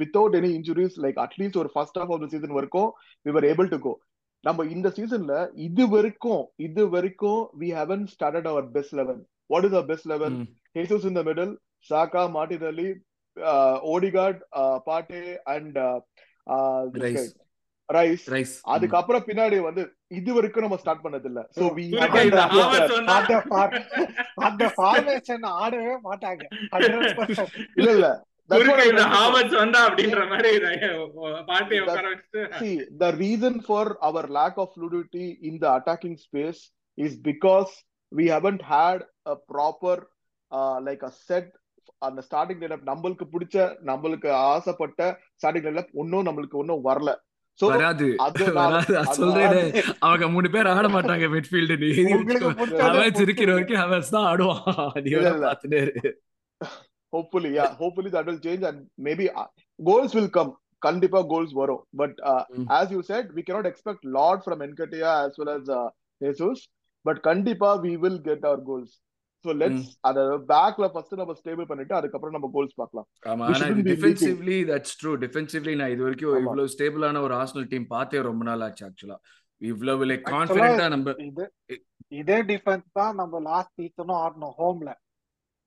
without any injuries like at least ஒரு first half of the season வரைக்கும் we were able to go நம்ம இந்த சீசன்ல இது வரைக்கும் இது வரைக்கும் we haven't started our best eleven what is our best eleven Jesus in the middle Saka Martinelli Odegaard Partey and Rice rice அதுக்கப்புறம் பின்னாடி வந்து இது வரைக்கும் நம்ம ஸ்டார்ட் பண்ணது இல்ல சோ வி அந்த ஃபார்மேஷன் ஆடவே மாட்டாங்க. இல்ல இல்ல. The reason for our lack of fluidity in the attacking space is because we haven't had a proper uh, like a set அந்த ஸ்டார்டிங் லைனப் நம்மளுக்கு பிடிச்ச நம்மளுக்கு ஆசைப்பட்ட ஸ்டார்டிங் லைனப் ஒன்னும் நம்மளுக்கு ஒன்னும் வரல. வராது. வராது. சொல்றேன். அவங்க மூணு பேர் ஆட மாட்டாங்க மிட்ஃபீல்டு நீ அவன் இருக்கிற வரைக்கும் அவன் தான் ஆடுவான். Hopefully yeah hopefully that will change and maybe goals will come கண்டிப்பா கோல்ஸ் வரும். But as you said we cannot expect lot from Nketiah as well as Jesus but கண்டிப்பா we will get our goals so let's அத பேக்ல ஃபர்ஸ்ட் நம்ம ஸ்டேபிள் பண்ணிட்டு அதுக்கப்புறம் நம்ம கோல்ஸ் பார்க்கலாம். ஆமா ஆனா டிஃபென்சிவ்லி தட்ஸ் ட்ரூ டிஃபென்சிவ்லி நான் இது வரைக்கும் இவ்வளவு ஸ்டேபிளான ஒரு ஆர்சனல் டீம் பார்த்தே ரொம்ப நாள் ஆச்சு ஆக்சுவலா இவ்வளவு லைக் கான்ஃபிடென்ட்டா நம்ம இதே டிஃபென்ஸ் தான் நம்ம லாஸ்ட் சீசனும் ஆடணும் ஹோம்ல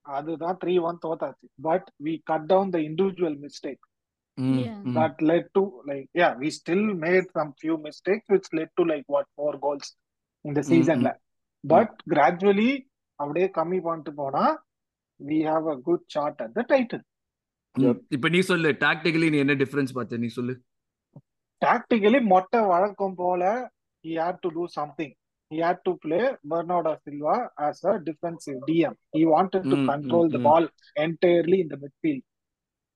அதுதான் three one தோத்தாச்சு. But we cut down the individual mistake that led to like yeah we still made some few mistakes which led to like what four goals in the season mm -hmm. mm. அப்படியே கம்மி பண்ணிட்டு போனா we have a good shot at the title இப்ப நீ சொல்லு டாக்டிக்கலி நீ என்ன டிஃபரன்ஸ் பார்த்த நீ சொல்லு டாக்டிக்கலி மொட்டை வழக்கம் போல he had to do something he had to play Bernardo Silva as a defensive DM. He wanted to mm, control mm, the mm. ball entirely in the midfield.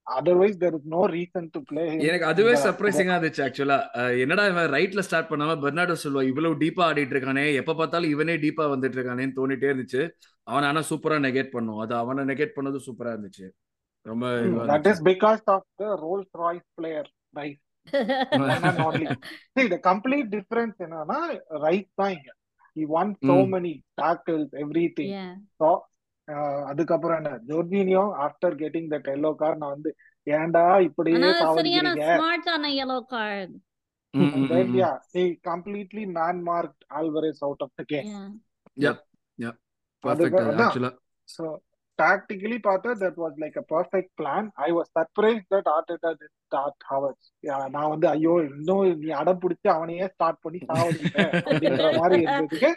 Otherwise there is no reason to play எனக்கு அதுவே சர்ப்ரைசிங்கா இருந்துச்சு ஆக்சுவலா என்னடா இவன் ரைட்ல ஸ்டார்ட் பண்ணாம பெர்னாடோ சொல்வா இவ்வளவு டீப்பா ஆடிட்டு இருக்கானே எப்ப பார்த்தாலும் இவனே டீப்பா வந்துட்டு இருக்கானேன்னு தோணிட்டே இருந்துச்சு. அவன் ஆனா சூப்பரா நெகேட் பண்ணும். அது அவனை நெகேட் பண்ணது சூப்பரா இருந்துச்சு. ரொம்ப that is because of the Rolls Royce player right the complete difference என்னன்னா ரைட் தான் இங்க. He won so mm. many tackles everything. Yeah. so அதுக்கப்புறம் என்ன? Jorginho after getting that yellow card நான் வந்து ஏன்டா இப்படியே ஆனா சரியான சாவடிக்கிறீங்க ஸ்மார்ட்டான yellow card. ம், and ம், then ம், ம். yeah. He completely man marked Alvarez out of the game. Yeah. Yep, yep. Perfect அதுக்கு அது அதான். ஆக்சுவலா so tactically பார்த்தா that was like a perfect plan. I was surprised that Arteta didn't start Havertz yeah, நான் வந்து ஐயோ இன்னும் நீ அடம் பிடிச்சு அவனையே ஸ்டார்ட் பண்ணி சாவடிக்க அப்படின்ற மாதிரி இருந்ததுக்கு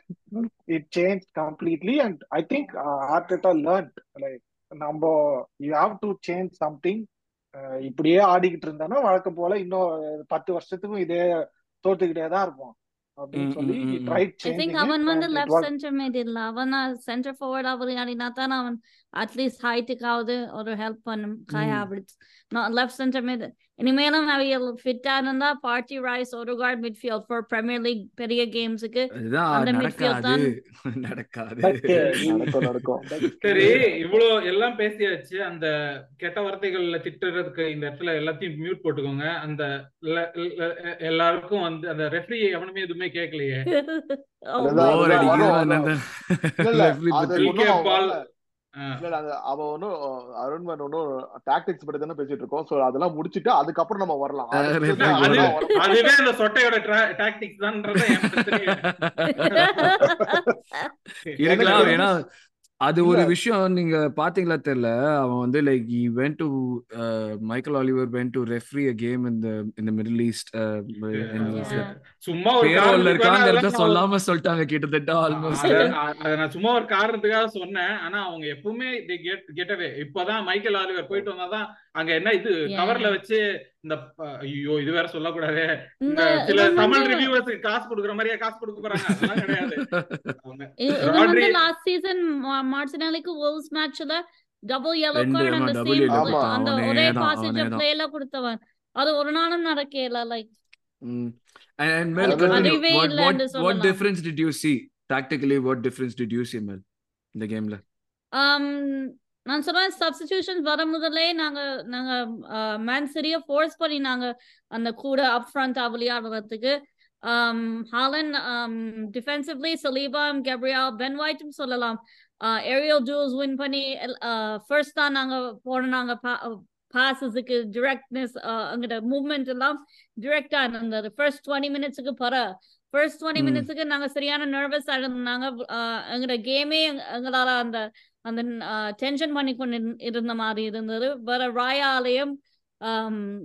it changed completely and I think uh, Arteta learned like நம்ம you have to change something. அஹ் இப்படியே ஆடிக்கிட்டு இருந்தானா வழக்கம் போல இன்னும் பத்து வருஷத்துக்கும் இதே தோத்துக்கிட்டே தான் இருப்போம் அவன் வந்து இட் லெஃப்ட் வாஸ் சென்டர் மீது இல்ல அவன் சென்டர் ஃபார்வர்ட் விளையாடினா தான் அவன் அட்லீஸ்ட் ஹைட்டுக்காவது ஒரு ஹெல்ப் பண்ணும். ம். ஹாபிட்ஸ் நான் லெஃப்ட் சென்டர் மீது இனிமேலும் அவைகள் ஃபிட்டா இருந்தா Partey Rice Odegaard midfield for Premier League பெரிய கேம்ஸுக்கு அந்த midfield நடக்காது. தான். நடக்காது. நடக்கும் நடக்கும். சரி இவ்வளோ எல்லாம் பேசியாச்சு. அந்த கெட்ட வார்த்தைகள்ல திட்டுறதுக்கு இந்த இடத்துல எல்லாத்தையும் மியூட் போட்டுக்கோங்க. அந்த எல்ல- எல்ல- எல்லாருக்கும் வந்து அந்த ரெஃப்ரி எவனுமே எதுவுமே கேட்கலையே இல்ல, அவன் ஒன்னும் அருண்மன் ஒன்னும் டாக்டிக்ஸ் பத்தி தானே பேசிட்டு இருக்கோம். சோ அதெல்லாம் முடிச்சிட்டு அதுக்கப்புறம் நம்ம வரலாம். அதுவே அந்த சொட்டையோட டாக்டிக்ஸ் தான்றத அது ஒரு. விஷயம் நீங்க பாத்தீங்களா தெரியல அவன் வந்து like he went to Michael Oliver went to referee a game in the in the Middle East. சும்மா ஒரு இருக்காங்கிறத சொல்லாம சொல்லிட்டாங்க கிட்டத்தட்ட ஆல்மோஸ்ட் அத- நான் சும்மா ஒரு காரணத்துக்காக சொன்னேன் ஆனா அவங்க எப்பவுமே கெட்டவே இப்பதான் மைக்கேல் ஆலிவர் போயிட்டு வந்தாதான் அங்க என்ன இது. கவர்ல வச்சு இந்த ஐயோ இது வேற சொல்லக்கூடாது இந்த இந்த சில தமிழ் ரிவ்யூவர்ஸ்க்கு காசு கொடுக்குற மாதிரியே காசு கொடுக்க போறாங்க அதெல்லாம் கிடையாது வந்து லாஸ்ட் சீசன் மார்டினலிக்கு wolves மேட்ச்ல டபுள் yellow ரெண்டு card அந்த சேம். அந்த ஒரே பாசேஜ் பிளேல கொடுத்தவன் அது ஒரு நாளும் நடக்கல like. And, Mel, continue. What, what, what difference did you see? Tactically, what difference did you see, Mel, in the game? um நான் சொல்றேன் சப்ஸ்டிடியூஷன் வர முதல்லே நாங்க நாங்க மேன் சிறிய ஃபோர்ஸ் பண்ணி நாங்க அந்த கூட அப் ஃப்ரண்ட் விளையாடுறதுக்கு um Haaland um defensively Saliba Gabriel Ben ஒயிட்டும் சொல்லலாம். ஏரியல் ஜூல்ஸ் வின் பண்ணி ஃபர்ஸ்ட் தான் நாங்க போனாங்க பாசஸுக்கு டிரெக்ட்னஸ் அங்கிட்ட மூவ்மெண்ட் எல்லாம் டிரெக்டா இருந்தது ஃபர்ஸ்ட் டுவெண்ட்டி மினிட்ஸுக்கு பர ஃபர்ஸ்ட் டுவெண்ட்டி. மினிட்ஸுக்கு நாங்க சரியான நர்வஸ் இருந்தாங்க எங்களோட கேமே எங்களால அந்த அந்த டென்ஷன் பண்ணி கொண்டு இருந்- இருந்த மாதிரி இருந்தது. வேற ராயாலயம்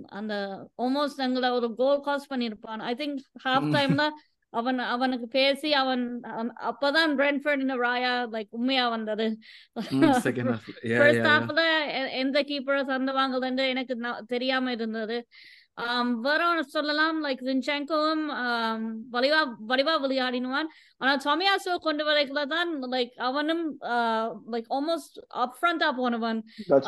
அந்த ஆல்மோஸ்ட் எங்களை ஒரு கோல் காஸ்ட் பண்ணியிருப்பான் ஐ திங்க் ஹாஃப் ம். டைம்ல அவன் அவனுக்கு பேசி அவன் அப்பதான் பிரென்ஃபர்ட் ராயா லைக் உண்மையா வந்தது. எந்த கீப்பர் சந்தவாங்கன்னு எனக்கு நா- தெரியாம இருந்தது. ஆம், வேற ஒண்ணு சொல்லலாம் லைக் ஜின்செங்கோவும் வலிவா வலிவா விளையாடினுவான் ஆனா டொமியாசோ கொண்டு வரைக்குள்ள தான் லைக் அவனும் லைக் ஆல்மோஸ்ட் அப் ஃப்ரண்டா போனவன்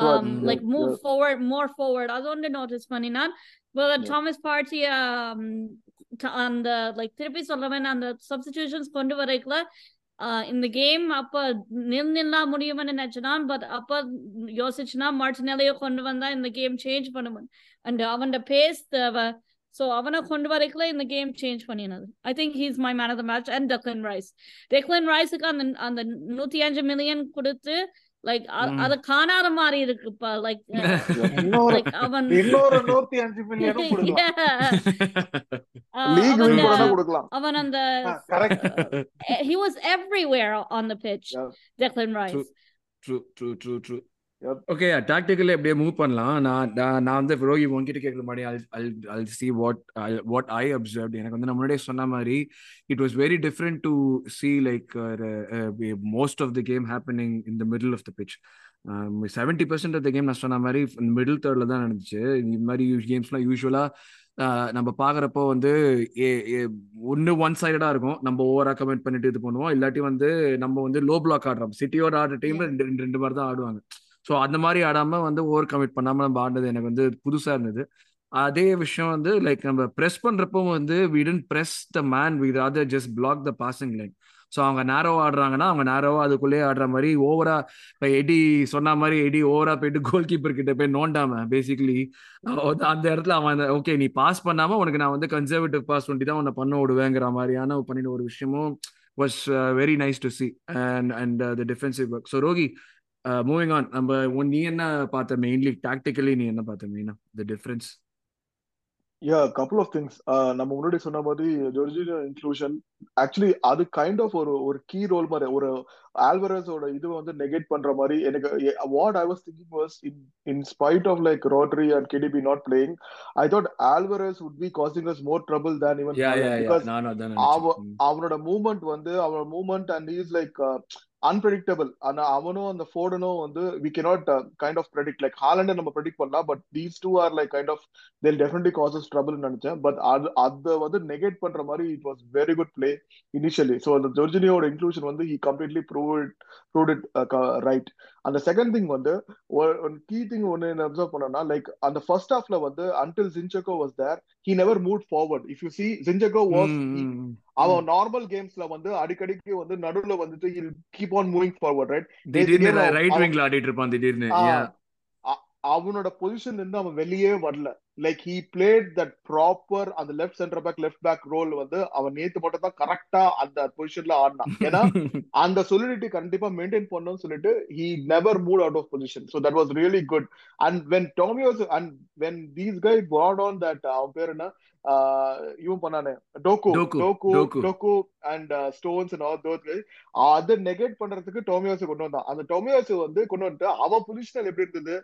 um, move yeah. forward, more forward. அது ஒன்று notice பண்ணினான் but Yeah. Thomas Partey um, த- அந்த like திருப்பி சொல்றவன் அந்த substitutions கொண்டு வரைக்குள்ள uh, இந்த கேம் அப்ப நில் நில்லா முடியும்னு நினைச்சினான் பட் அப்ப யோசிச்சுனா மார்டினெல்லியோ கொண்டு வந்தா இந்த கேம் சேஞ்ச் பண்ணுவன் அண்ட் அவன் பேஸ் தேவை ஸோ அவனை கொண்டு வரைக்குள்ள இந்த கேம் சேஞ்ச் பண்ணினது I think he's my man of the match and Declan Rice Declan ரைஸுக்கு அந்த அந்த நூத்தி அஞ்சு மில்லியன் கொடுத்து லைக். அத காணாத மாதிரி இருக்குப்பா லைக் லைக் அவன் இன்னொரு நூத்தி அஞ்சு மில்லியனும் கொடுக்கலாம் அவன் அந்த he was everywhere on the pitch. Declan Rice True. True true true true Yep. Okay tactically அப்படியே மூவ் பண்ணலாம். நான் நான் வந்து ரோகி உங்ககிட்ட கேட்குற மாதிரி அல் அல் see what what I observe எனக்கு வந்து நான் முன்னாடியே சொன்ன மாதிரி it was very different to see like most of the game happening in the middle of the pitch seventy percent of the game நான் சொன்ன மாதிரி மிடில் தேர்டில் தான் நடந்துச்சு. இந்த மாதிரி கேம்ஸ்லாம் யூஸ்வலாக நம்ம பார்க்குறப்போ வந்து ஒன்று ஒன் சைடடாக இருக்கும். நம்ம ஓவராக கமெண்ட் பண்ணிட்டு இது பண்ணுவோம். இல்லாட்டி வந்து நம்ம வந்து லோ பிளாக் ஆடுறோம். சிட்டியோட ஆடுற ரெண்டு ரெண்டு ரெண்டு மாதிரி தான் ஆடுவாங்க. ஸோ அந்த மாதிரி ஆடாம வந்து ஓவர் கமிட் பண்ணாம நம்ம ஆடினது எனக்கு வந்து புதுசா இருந்தது. அதே விஷயம் வந்து லைக் நம்ம ப்ரெஸ் பண்றப்போ வந்து we tend press the man with other just block the passing lane so அவங்க நேரோவா ஆடுறாங்கன்னா அவங்க நேரோவா அதுக்குள்ளேயே ஆடுற மாதிரி ஓவரா இப்போ எடி சொன்ன மாதிரி எடி ஓவரா போயிட்டு கோல் கீப்பர் கிட்ட போய் நோண்டாம பேசிக்கலி அந்த இடத்துல அவன் ஓகே நீ பாஸ் பண்ணாம உனக்கு நான் வந்து கன்சர்வேட்டிவ் பாஸ் பண்ணி தான் உன்னை பண்ண விடுவேங்கிற மாதிரியான பண்ணின ஒரு விஷயமும் was very nice to see and and the defensive work so Rocky moving on நம்ம உன் நீ என்ன பார்த்த மெயின்லி டாக்டிக்கலி நீ என்ன பார்த்த மெயினா the difference yeah couple of things நம்ம முன்னாடி சொன்ன மாதிரி ஜொர்ஜினியோ இன்க்ளூஷன் ஆக்சுவலி அது கைண்ட் ஆஃப் ஒரு ஒரு கீ ரோல் மாதிரி ஒரு ஆல்வரஸோட இது வந்து நெகேட் பண்ற மாதிரி எனக்கு what I was thinking was in in spite of like Rodri and KDB not playing I thought Alvarez would be causing us more trouble than hmm. அவனோட மூவ்மெண்ட் வந்து அவனோட movement and is like unpredictable ஆனா அவனும் அந்த ஃபோர்டனும் வந்து we cannot kind of predict like ஹாலண்டை நம்ம ப்ரெடிக்ட் பண்ணலாம் but these two are like kind of they'll definitely causes trouble நினைச்சேன். பட் அது அதை வந்து நெகேட் பண்ற மாதிரி it was very good play initially so அந்த ஜொர்ஜினியோட இன்க்ளூஷன் வந்து he completely prove it prove it right அந்த செகண்ட் திங் வந்து கீ திங் ஒன்னு என்ன அப்சர்வ் பண்ணோம்னா லைக் அந்த ஃபர்ஸ்ட் ஹாஃப்ல வந்து until Zinchenko was there he never move forward if you see Zinchenko was. அவன் நார்மல் கேம்ஸ்ல வந்து அடிக்கடிக்கு வந்து நடுவுல வந்துட்டு keep on moving forward right திடீர்னு ரைட் விங்ல ஆடிட்டு இருப்பான் திடீர்னு. அவனோட பொசிஷன் இருந்து அவன் வெளியே வரல. Like he played that proper அந்த left centre back left back role வந்து அவன் நேத்து மட்டும் தான் கரெக்டா அந்த பொசிஷன்ல ஆடினான். ஏன்னா அந்த solidity கண்டிப்பா மெயின்டைன் பண்ணணும்னு சொல்லிட்டு he never move out of position so that was really good and when Tomiyasu and when these guy brought on that அவன் பேர் என்ன? ஆஹ் இவன் பண்ணானே. Doku Doku Doku and Stones அதை நெகேட் பண்றதுக்கு டோமியோஸ் கொண்டு வந்தான். அந்த டோமியோஸ் வந்து கொண்டு வந்துட்டு அவன் பொசிஷனல் எப்படி இருந்தது?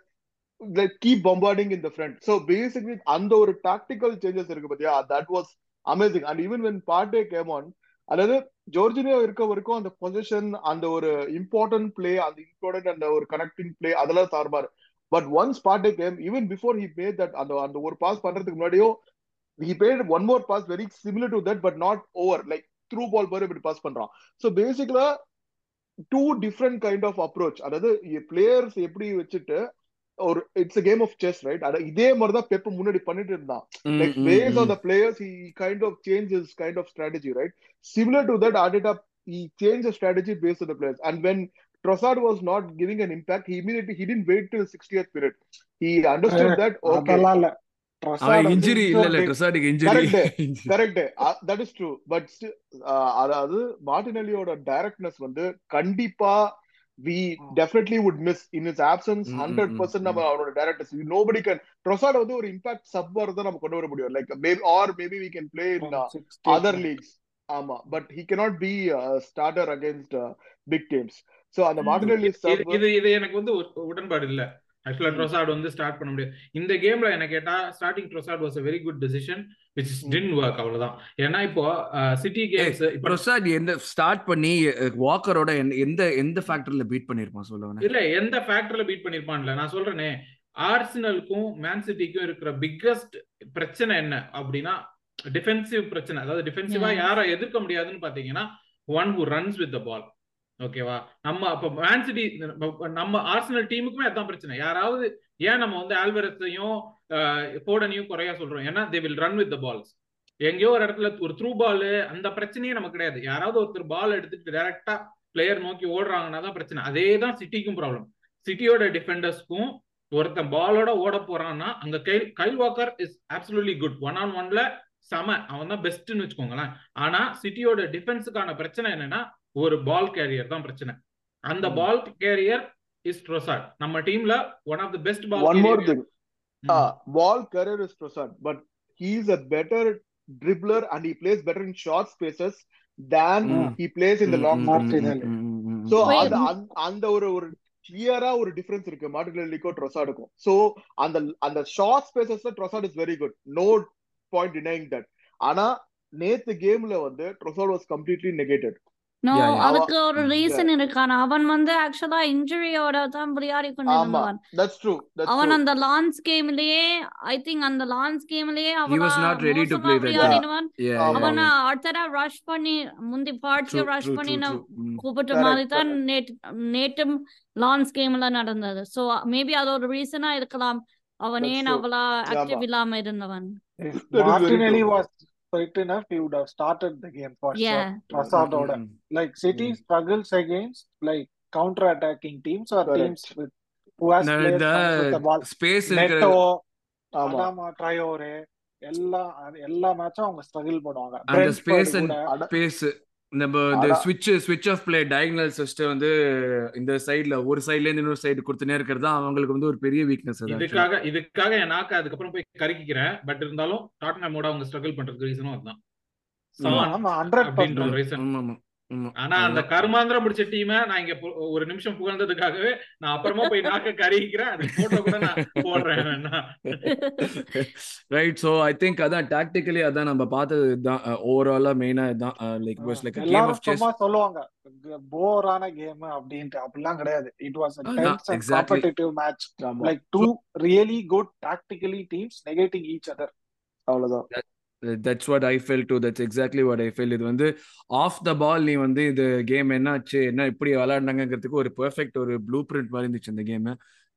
Like keep bombarding in the front so basically அந்த ஒரு டாக்டிக்கல் சேஞ்சஸ் இருக்கு பாத்தியா? That was amazing and even when Partey came on அதாவது ஜோர்ஜினியோ இருக்க வரைக்கும் அந்த பொசிஷன் அந்த ஒரு இம்பார்ட்டன்ட் பிளே அந்த இம்பார்ட்டன்ட் அந்த ஒரு கனெக்டிங் பிளே அதெல்லாம் சார்பார். But once Partey came even before he made that அந்த அந்த ஒரு பாஸ் பண்றதுக்கு முன்னாடியும் he had one more pass very similar to that but not over like through ball மாதிரி இப்படி பாஸ் பண்றான். ஸோ பேசிக்கலா two different kind of approach அதாவது பிளேயர்ஸ் எப்படி வச்சுட்டு ஒரு it's a game of chess right அத இதே மாதிரி தான் பெப் முன்னாடி பண்ணிட்டு இருந்தான் based on ம். the players he kind of changes kind of strategy right similar to that Arteta he changed the strategy based on the players and when Trossard was not giving an impact he immediately he didn't wait till 60th minute he understood that okay injury இல்ல இல்ல இன்னொரு ட்ரெசாடிக்கு injury correct correct that is true but அதாவது மார்டினெல்லியோட டைரக்ட்னஸ் வந்து கண்டிப்பா we definitely would miss in is options hmm, hmm, hundred ம், பர்சன்ட் நம்ம ம். அவரோட டேரக்டர்ஸ் நோபடி கேன் ட்ரொசாட் வந்து ஒரு இம்பாக்ட் சப் தான் நம்ம கொண்டு வர முடியும் like maybe or maybe we can play in from 60th other. Leagues ஆமா but he cannot be starter against big teams so அந்த ம். மார்டினெல்லி இது இது எனக்கு வந்து உடன்பாடு இல்ல ஆக்சுவலா ம். ட்ரோசார்ட் வந்து ஸ்டார்ட் பண்ண முடியாது இந்த கேம்ல என்ன கேட்டா starting Trossard was a very good decision which. Didn't work அவ்வளவுதான் ஏன்னா இப்போ சிட்டி கேம்ஸ் ட்ரெசாட் எந்த ஸ்டார்ட் பண்ணி வாக்கரோட எந்த எந்த ஃபேக்டர்ல பீட் பண்ணிருப்பான் சொல்லுவானே இல்ல எந்த ஃபேக்டர்ல பீட் பண்ணிருப்பான்ல நான் சொல்றேனே ஆர்சனலுக்கும் மேன் சிட்டிக்கும் இருக்கிற பிக்கஸ்ட் பிரச்சனை என்ன அப்படின்னா டிஃபென்சிவ் பிரச்சனை அதாவது டிஃபென்சிவா Yeah. யாரை எதிர்க்க முடியாதுன்னு பாத்தீங்கன்னா one who runs with the ball ஓகேவா நம்ம அப்ப மேன்சிட்டி நம்ம ஆர்சனல் டீமுக்குமே அதான் பிரச்சனை. யாராவது ஏன் நம்ம வந்து ஆல்வரஸையும் போடனையும் குறையா சொல்றோம்? ஏன்னா they will run with the balls எங்கேயோ ஒரு இடத்துல ஒரு த்ரூ பால் அந்த பிரச்சனையே நமக்கு கிடையாது. யாராவது ஒருத்தர் பால் எடுத்துட்டு டைரக்டா பிளேயர் நோக்கி ஓடுறாங்கன்னா தான் பிரச்சனை. அதே தான் சிட்டிக்கும் ப்ராப்ளம் சிட்டியோட டிஃபெண்டர்ஸ்க்கும் ஒருத்தன் பாலோட ஓட போறான்னா அங்க Kyle Kyle Walker is absolutely good one on ஒன்ல செம. அவன் தான் பெஸ்ட்னு வச்சுக்கோங்களேன். ஆனா சிட்டியோட டிஃபென்ஸுக்கான பிரச்சனை என்னன்னா ஒரு பால் கேரியர் தான் பிரச்சனை அந்த. பால் கேரியர் இஸ் ட்ரோசாட் நம்ம டீம்ல one of the best ball one more carrier thing Ah, ball carrier is Trossard, but he's a better dribbler and he plays better in short spaces than Mm. he plays in the long ம், ம், spaces. ம், Martinelli. ம், ம், ம், So ம். Wait, அந்த ஒரு ஒரு கிளியரா ஒரு டிஃபரன்ஸ் இருக்கு மார்டினெல்லிக்கும் ட்ரொசாடுக்கும் சோ அந்த அந்த short ஸ்பேசஸ்ல Trossard is very good no point denying that ஆனா நேத்து கேம்ல வந்து Trossard was completely negated no. அதுக்கு ஒரு ரீசன் இருக்கான. அவன் வந்து ஆக்சுவலா இன்ஜுரியோட தான் விளையாடி தட்ஸ் ட்ரூ தட்ஸ் அவன் அந்த லான்ஸ் கேம்லயே ஐ திங்க் அந்த லான்ஸ் கேம்லயே He அவளா was not ready to மோசமா play that game. விளையாடினவன் Yeah, yeah, ஆமா அவன. அடுத்தடா ரஷ் பண்ணி முந்தி True, ரஷ் பண்ணி. கூப்பிட்ட மாதிரி தான் நேற்று நேற்றும் லான்ஸ் கேம்ல நடந்தது. சோ மேபி அது ஒரு ரீசனா இருக்கலாம். அவன் ஏன் ஆமா. ஆக்டிவ் இல்லாம இருந்தவன். Is very Martinelli true was fit enough, he would have started the game for sure. yeah ம், ம், Trossard-ஓட. ம், Like City ம். struggles against like counter-attacking teams or correct teams with who has இந்த players இந்த coming with the ball. Space இருக்கிற நெட்டோ ஆமா அடாமா ட்ரையோரே எல்லா எல்லா மேட்சும் அவங்க ஸ்ட்ரகிள் பண்ணுவாங்க அந்த பிரென்ட்ஃபோர்ட் ஸ்பேஸ் அண்ட் கூட அட ஸ்பேஸ் நம்ம இந்த ஸ்விட்ச் ஸ்விட்ச் ஆஃப் பிளே டயகனல் சிஸ்டம் வந்து இந்த சைடுல ஒரு சைடுல இருந்து இன்னொரு சைடு கொடுத்துனே இருக்கிறது தான் அவங்களுக்கு வந்து ஒரு பெரிய வீக்னஸ். இதுக்காக இதுக்காக என் நாக்க அதுக்கப்புறம் போய் கருக்கிக்கிறேன். பட் இருந்தாலும் டாட்னமோட அவங்க ஸ்ட்ரகிள் பண்றதுக்கு ரீசனும் அதுதான். ஆனா அந்த கருமாந்திரம் பிடிச்ச டீமை நான் இங்க பு- ஒரு நிமிஷம் புகழ்ந்ததுக்காகவே நான் அப்புறமா போய் நாக்க கருகிக்கிறேன் அது போட்டோ கூட நான் போடுறேன் வேணா. ரைட் ஸோ ஐ திங்க் அதான் டாக்டிக்கலி அதான் நம்ம பார்த்தது தான் ஓவராலா மெயினா இதான் like was like game of chess சொல்லுவாங்க போரான கேம் அப்படின்ட்டு. அப்படிலாம் கிடையாது. It was. Competitive match like two really good tactically teams negating each other அவ்வளவுதான். That's what I felt too that's exactly what I felt இது வந்து ஆஃப் த பால் நீ வந்து இது கேம் என்னாச்சு என்ன இப்படி விளையாடினாங்கிறதுக்கு ஒரு பெர்ஃபெக்ட் ஒரு ப்ளூ பிரிண்ட் மாதிரி இருந்துச்சு இந்த கேம்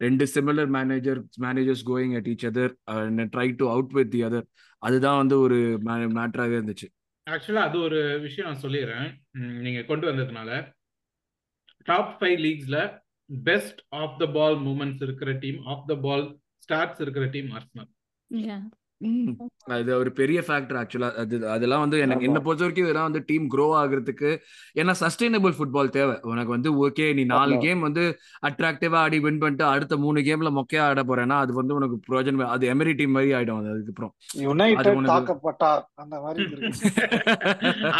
ரெண்டு similar manager managers going at each other try to out with the other அதுதான் வந்து ஒரு மேட்டராகவே இருந்துச்சு. ஆக்சுவலா அது ஒரு விஷயம் நான் சொல்லிடுறேன். ம், நீங்க கொண்டு வந்ததுனால. Top five லீக்ஸ்ல best off the ball movements இருக்கிற team off the ball starts இருக்கிற டீம் Yeah. அது ஒரு பெரிய ஃபேக்டர் ஆக்சுவலா அது அதெல்லாம் வந்து எனக்கு. என்ன பொறுத்த வரைக்கும் இதெல்லாம் வந்து டீம் க்ரோ ஆகுறதுக்கு ஏன்னா சஸ்டைனபிள் ஃபுட்பால் தேவை உனக்கு வந்து ஓகே நீ நாலு. கேம் வந்து அட்ராக்டிவா ஆடி வின் பண்ணிட்டு அடுத்த மூணு கேம்ல மொக்கையா ஆட போறேன்னா அது வந்து உனக்கு பிரயோஜனம் அது எமரி டீம் மாதிரி ஆயிடும் அது அதுக்கப்புறம்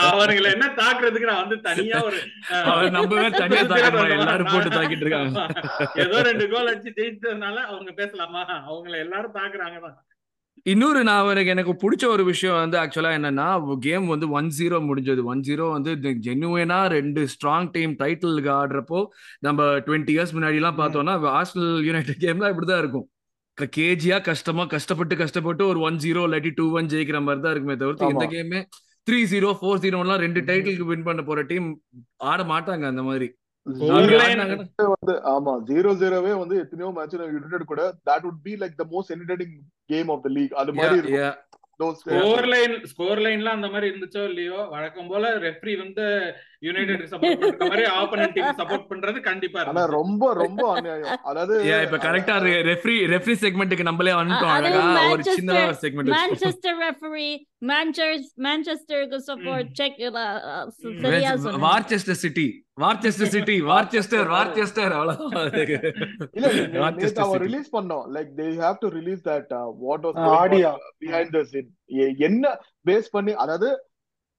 அவர்களை என்ன தாக்குறதுக்கு நான் வந்து தனியா ஒரு அவர் நம்பவே தனியா? வந்தவன். எல்லாரும் போட்டு தாக்கிட்டு இருக்காங்க. ஏதோ ரெண்டு கோல் அடிச்சு ஜெயிச்சதுனால அவங்க பேசலாமா அவங்கள எல்லாரும் தாக்குறாங்க தான் இன்னொரு நான் எனக்கு எனக்கு பிடிச்ச ஒரு விஷயம் வந்து ஆக்சுவலா என்னன்னா கேம் வந்து ஒன் ஜீரோ முடிஞ்சது. ஒன் ஜீரோ வந்து ஜென்யூனா ரெண்டு ஸ்ட்ராங் டீம் டைட்டிலுக்கு ஆடுறப்போ நம்ம டுவெண்ட்டி இயர்ஸ் முன்னாடி எல்லாம் பார்த்தோம்னா ஆர்சனல் யுனைடெட் கேம்லாம் இப்படிதான் இருக்கும். கேஜியா கஷ்டமா கஷ்டப்பட்டு கஷ்டப்பட்டு ஒரு ஒன் ஜீரோ இல்லாட்டி டூ ஒன் ஜெயிக்கிற மாதிரி தான் இருக்குமே தவிர்த்து இந்த. கேமே த்ரீ ஜீரோ ஃபோர் ஜீரோலாம் ரெண்டு டைட்டிலுக்கு வின் பண்ண போற டீம் ஆட மாட்டாங்க அந்த மாதிரி. வந்து ஆமா ஜீரோ ஜீரோவே வந்து எத்தனையோ மேட்ச் யுனைடெட் கூட that would be like the most entertaining game of the league அது மாதிரி ஸ்கோர் லைன் ஸ்கோர் லைன்ல அந்த மாதிரி இருந்துச்சோ இல்லையோ வழக்கம் போல ரெஃப்ரி வந்து யுனைடெட் சப்போர்ட் பண்ற மாதிரி ஆப்போனன்ட் டீம் சப்போர்ட் பண்றது கண்டிப்பா. ரொம்ப ரொம்ப அநியாயம் அதாவது Yeah, இப்ப கரெக்டா ரெஃப்ரி ரெஃப்ரி செக்மெண்ட்டுக்கு நம்மளே வந்துட்டோம் அழகா ஒரு ஒரு segment support check uh, uh, Mm. சரியா சொன்னீங்க. Manchester City Manchester City Manchester அவன் City. ரிலீஸ் பண்ணோம் like they have to release that what was idea behind the scene என்ன பேஸ் பண்ணி அதாவது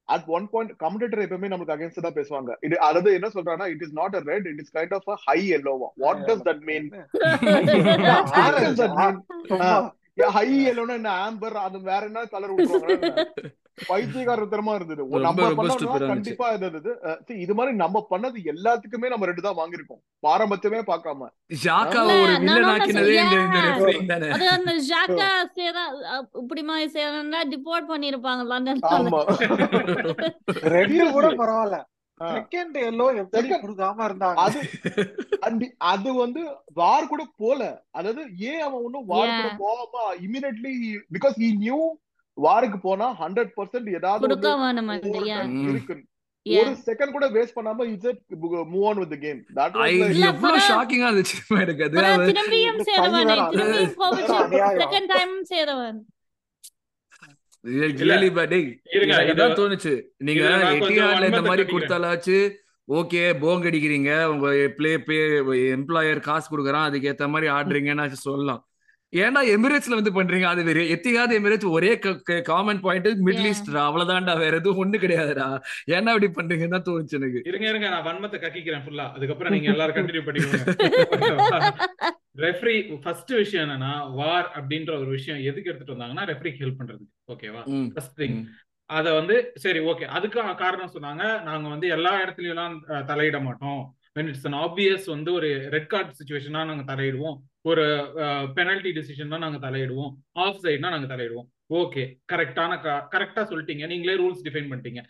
அட் ஒன் பாயிண்ட் கமெண்டேட்டர் எப்பவுமே நமக்கு அகைன்ஸ்ட் தான் பேசுவாங்க. இது அதாவது என்ன சொல்றாங்கன்னா it is not a red it is kind of a high எல்லோவா what does that mean high எல்லோனா என்ன ஆம்பர் அது வேற என்ன கலர் விட்டுருவாங்க பைத்தியகாரத்தனமா இருந்தது. நம்ம ஆ கண்டிப்பா இது இருந்தது இது மாதிரி நம்ம பண்ணது எல்லாத்துக்குமே நம்ம ரெண்டு தான் வாங்கிருக்கோம் பாரபட்சமே பார்க்காம. அது அந்த ஜாக்கா சேரா இப்படி மாதிரி சேரா டிபோர்ட் பண்ணிருப்பாங்க லண்டன்ல. ஆமா. ரெண்டு கூட. பரவாயில்ல. செகண்ட் எல்லோ எப்படி கொடுக்காம இருந்தாங்க? அது and அது வந்து வார் கூட போல. அதாவது ஏன் அவன் ஒன்னும் வார் கூட Yeah. போகாம இமிடியட்லி பிகாஸ் ஹி நியூ வாருக்கு போனா ஹண்ட்ரட் பர்சன்ட் ஏதாவது. ஒரு செகண்ட் கூட வேஸ்ட் பண்ணாம is move on with game that எவ்வளவு ஷாக்கிங்கா இருந்துச்சு எனக்கு. அது திரும்பியும் சேரவன் திரும்பியும் அநியாயம். செகண்ட் டைம் சேரவன் தோணுச்சு. நீங்க எட்டிஹாட்ல இந்த மாதிரி. கொடுத்தாலாச்சு ஓகே போங்க அடிக்கிறீங்க உங்க பிளே பே எம்ப்ளாயர் காசு கொடுக்குறான் அதுக்கு ஏத்த மாதிரி ஆடுறீங்கன்னு சொல்லலாம். ஏன்டா எமிரேட்ஸ்ல வந்து பண்றீங்க? அது வேற. எத்திகாத எமிரேட்ஸ் ஒரே common point Middle Yeah. East அவ்வளவுதான்டா. வேற எதுவும் ஒண்ணு கிடையாதுடா. ஏன்டா இப்படி பண்றீங்கன்னு தான் தோணுச்சு எனக்கு. இருங்க இருங்க. நான் வன்மத்தை கக்கிக்கிறேன் ஃபுல்லா அதுக்கப்புறம் நீங்க எல்லாரும் கண்டினியூ பண்ணிக்கோங்க. ரெஃப்ரி ஃபர்ஸ்ட் விஷயம் என்னன்னா வார் அப்படின்ற ஒரு விஷயம் எதுக்கு எடுத்துட்டு வந்தாங்கன்னா ரெஃப்ரிக்கு ஹெல்ப் பண்றதுக்கு. ஓகேவா ஃபர்ஸ்ட் திங். அத வந்து சரி ஓகே அதுக்கு காரணம் சொன்னாங்க. நாங்க வந்து எல்லா இடத்துலயும் தலையிட மாட்டோம். வென் இட்ஸ் அன் ஆப்வியஸ் வந்து ஒரு ரெட் கார்டு சுச்சுவேஷனா நாங்க தலையிடுவோம். ஒரு பெனல்டி டிசிஷன்னா நாங்க தலையிடுவோம். ஆஃப் சைட்னா நாங்க தலையிடுவோம். ஓகே கரெக்டான கரெக்டா சொல்லிட்டீங்க. நீங்களே ரூல்ஸ் டிஃபைன் பண்ணிட்டீங்க.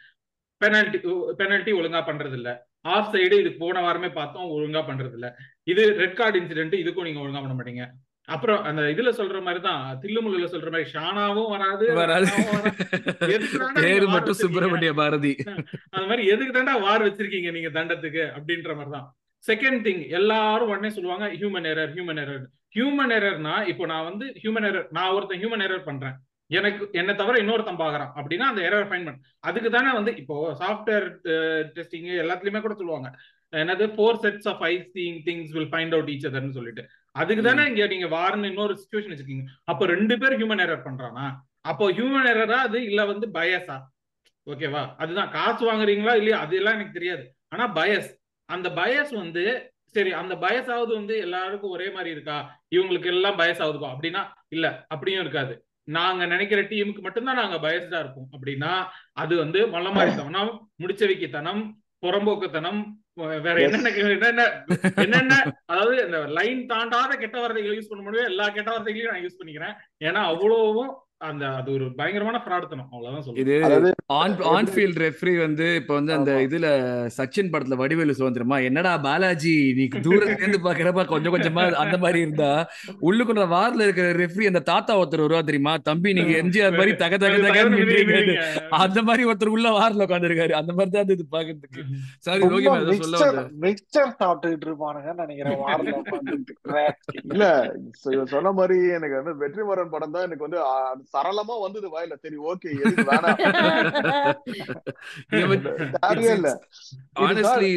பெனல்டி பெனல்டி ஒழுங்கா பண்றது இல்ல ஆஃப் சைடு இது போன வாரமே பார்த்தோம் ஒழுங்கா பண்றது இல்ல இது ரெட் கார்டு இன்சிடென்ட் இதுக்கும் நீங்க ஒழுங்கா பண்ண மாட்டீங்க. அப்புறம் அந்த இதுல சொல்ற மாதிரி தான் தில்லுமுல்லுல சொல்ற மாதிரி ஷானாவும் வராது பேரு மட்டும்? சுப்பிரமணிய பாரதி. அது மாதிரி எதுக்கு தாண்டா வார் வச்சிருக்கீங்க நீங்க தண்டத்துக்கு அப்படின்ற மாதிரி தான் செகண்ட் திங் எல்லாரும் உடனே சொல்லுவாங்க human error human error human எரர்னா இப்போ நான் வந்து ஹியூமன் எரர் நான் ஒருத்தன் ஹியூமன் எரர் பண்றேன். எனக்கு என்ன தவிர இன்னொருத்தன் பாக்குறான் அப்படின்னா அந்த எரர் ஃபைன் பண்ண. அதுக்கு தானே வந்து இப்போ சாஃப்ட்வேர் டெஸ்டிங் எல்லாத்துலயுமே கூட சொல்லுவாங்க. என்னது four sets of I seeing things will find out each அதர்னு சொல்லிட்டு. அதுக்கு தானே இங்க நீங்க வார்னு இன்னொரு சுச்சுவேஷன் வச்சிருக்கீங்க. அப்போ ரெண்டு பேர் ஹியூமன் எரர் பண்றானா? அப்போ ஹியூமன் எரரா அது இல்ல வந்து பயஸா ஓகேவா அதுதான். காசு வாங்குறீங்களா இல்லையா? அது எல்லாம் எனக்கு தெரியாது. ஆனா பயஸ் அந்த பயஸ் வந்து சரி அந்த பயஸ் ஆகுது வந்து எல்லாருக்கும் ஒரே மாதிரி இருக்கா? இவங்களுக்கு எல்லாம் பயஸ் ஆகுதுப்பா. அப்படின்னா இல்ல. அப்படியும் இருக்காது. நாங்க நினைக்கிற டீமுக்கு மட்டும்தான் நாங்க பயஸ்டா இருப்போம். அப்படின்னா அது வந்து மல்லமாரித்தனம் முடிச்சவைக்குத்தனம் புறம்போக்குத்தனம் வேற என்னென்ன என்னென்ன என்னென்ன அதாவது இந்த லைன் தாண்டாத கெட்ட வார்த்தைகளை யூஸ் பண்ண முடியும் எல்லா கெட்ட வார்த்தைகளையும் நான் யூஸ் பண்ணிக்கிறேன். ஏன்னா அவ்வளவும் அந்த அது ஒரு பயங்கரமான ஃப்ராடுத்தனம் அவ்வளவுதான் சொல்லுவேன் இது ரெஃப்ரி வந்து இப்ப வந்து அந்த. இதுல சச்சின் படத்துல வடிவேலு தெரியுமா என்னடா பாலாஜி நீ தூரத்துல இருந்து பாக்குறப்ப கொஞ்சம் கொஞ்சமா அந்த மாதிரி இருந்தா? உள்ளுக்குள்ள வார்ல இருக்கிற ரெஃப்ரி அந்த தாத்தா ஒருத்தர் வருவா தெரியுமா? தம்பி நீங்க எம்ஜிஆர் மாதிரி தக தக நின்றீங்க அந்த மாதிரி ஒருத்தர் உள்ள வார்ல உட்காந்துருக்காரு அந்த மாதிரி தான் இது பாக்குறதுக்கு. சாரி ரோகி சொல்ல மிக்சர் சாப்பிட்டுக்கிட்டு இருப்பானுங்கன்னு நினைக்கிறேன் வாரில் இல்ல சொன்ன மாதிரி எனக்கு வந்து வெற்றிமாறன் படம் தான் எனக்கு வந்து சரளமா வந்தது வாயில. சரி ஓகே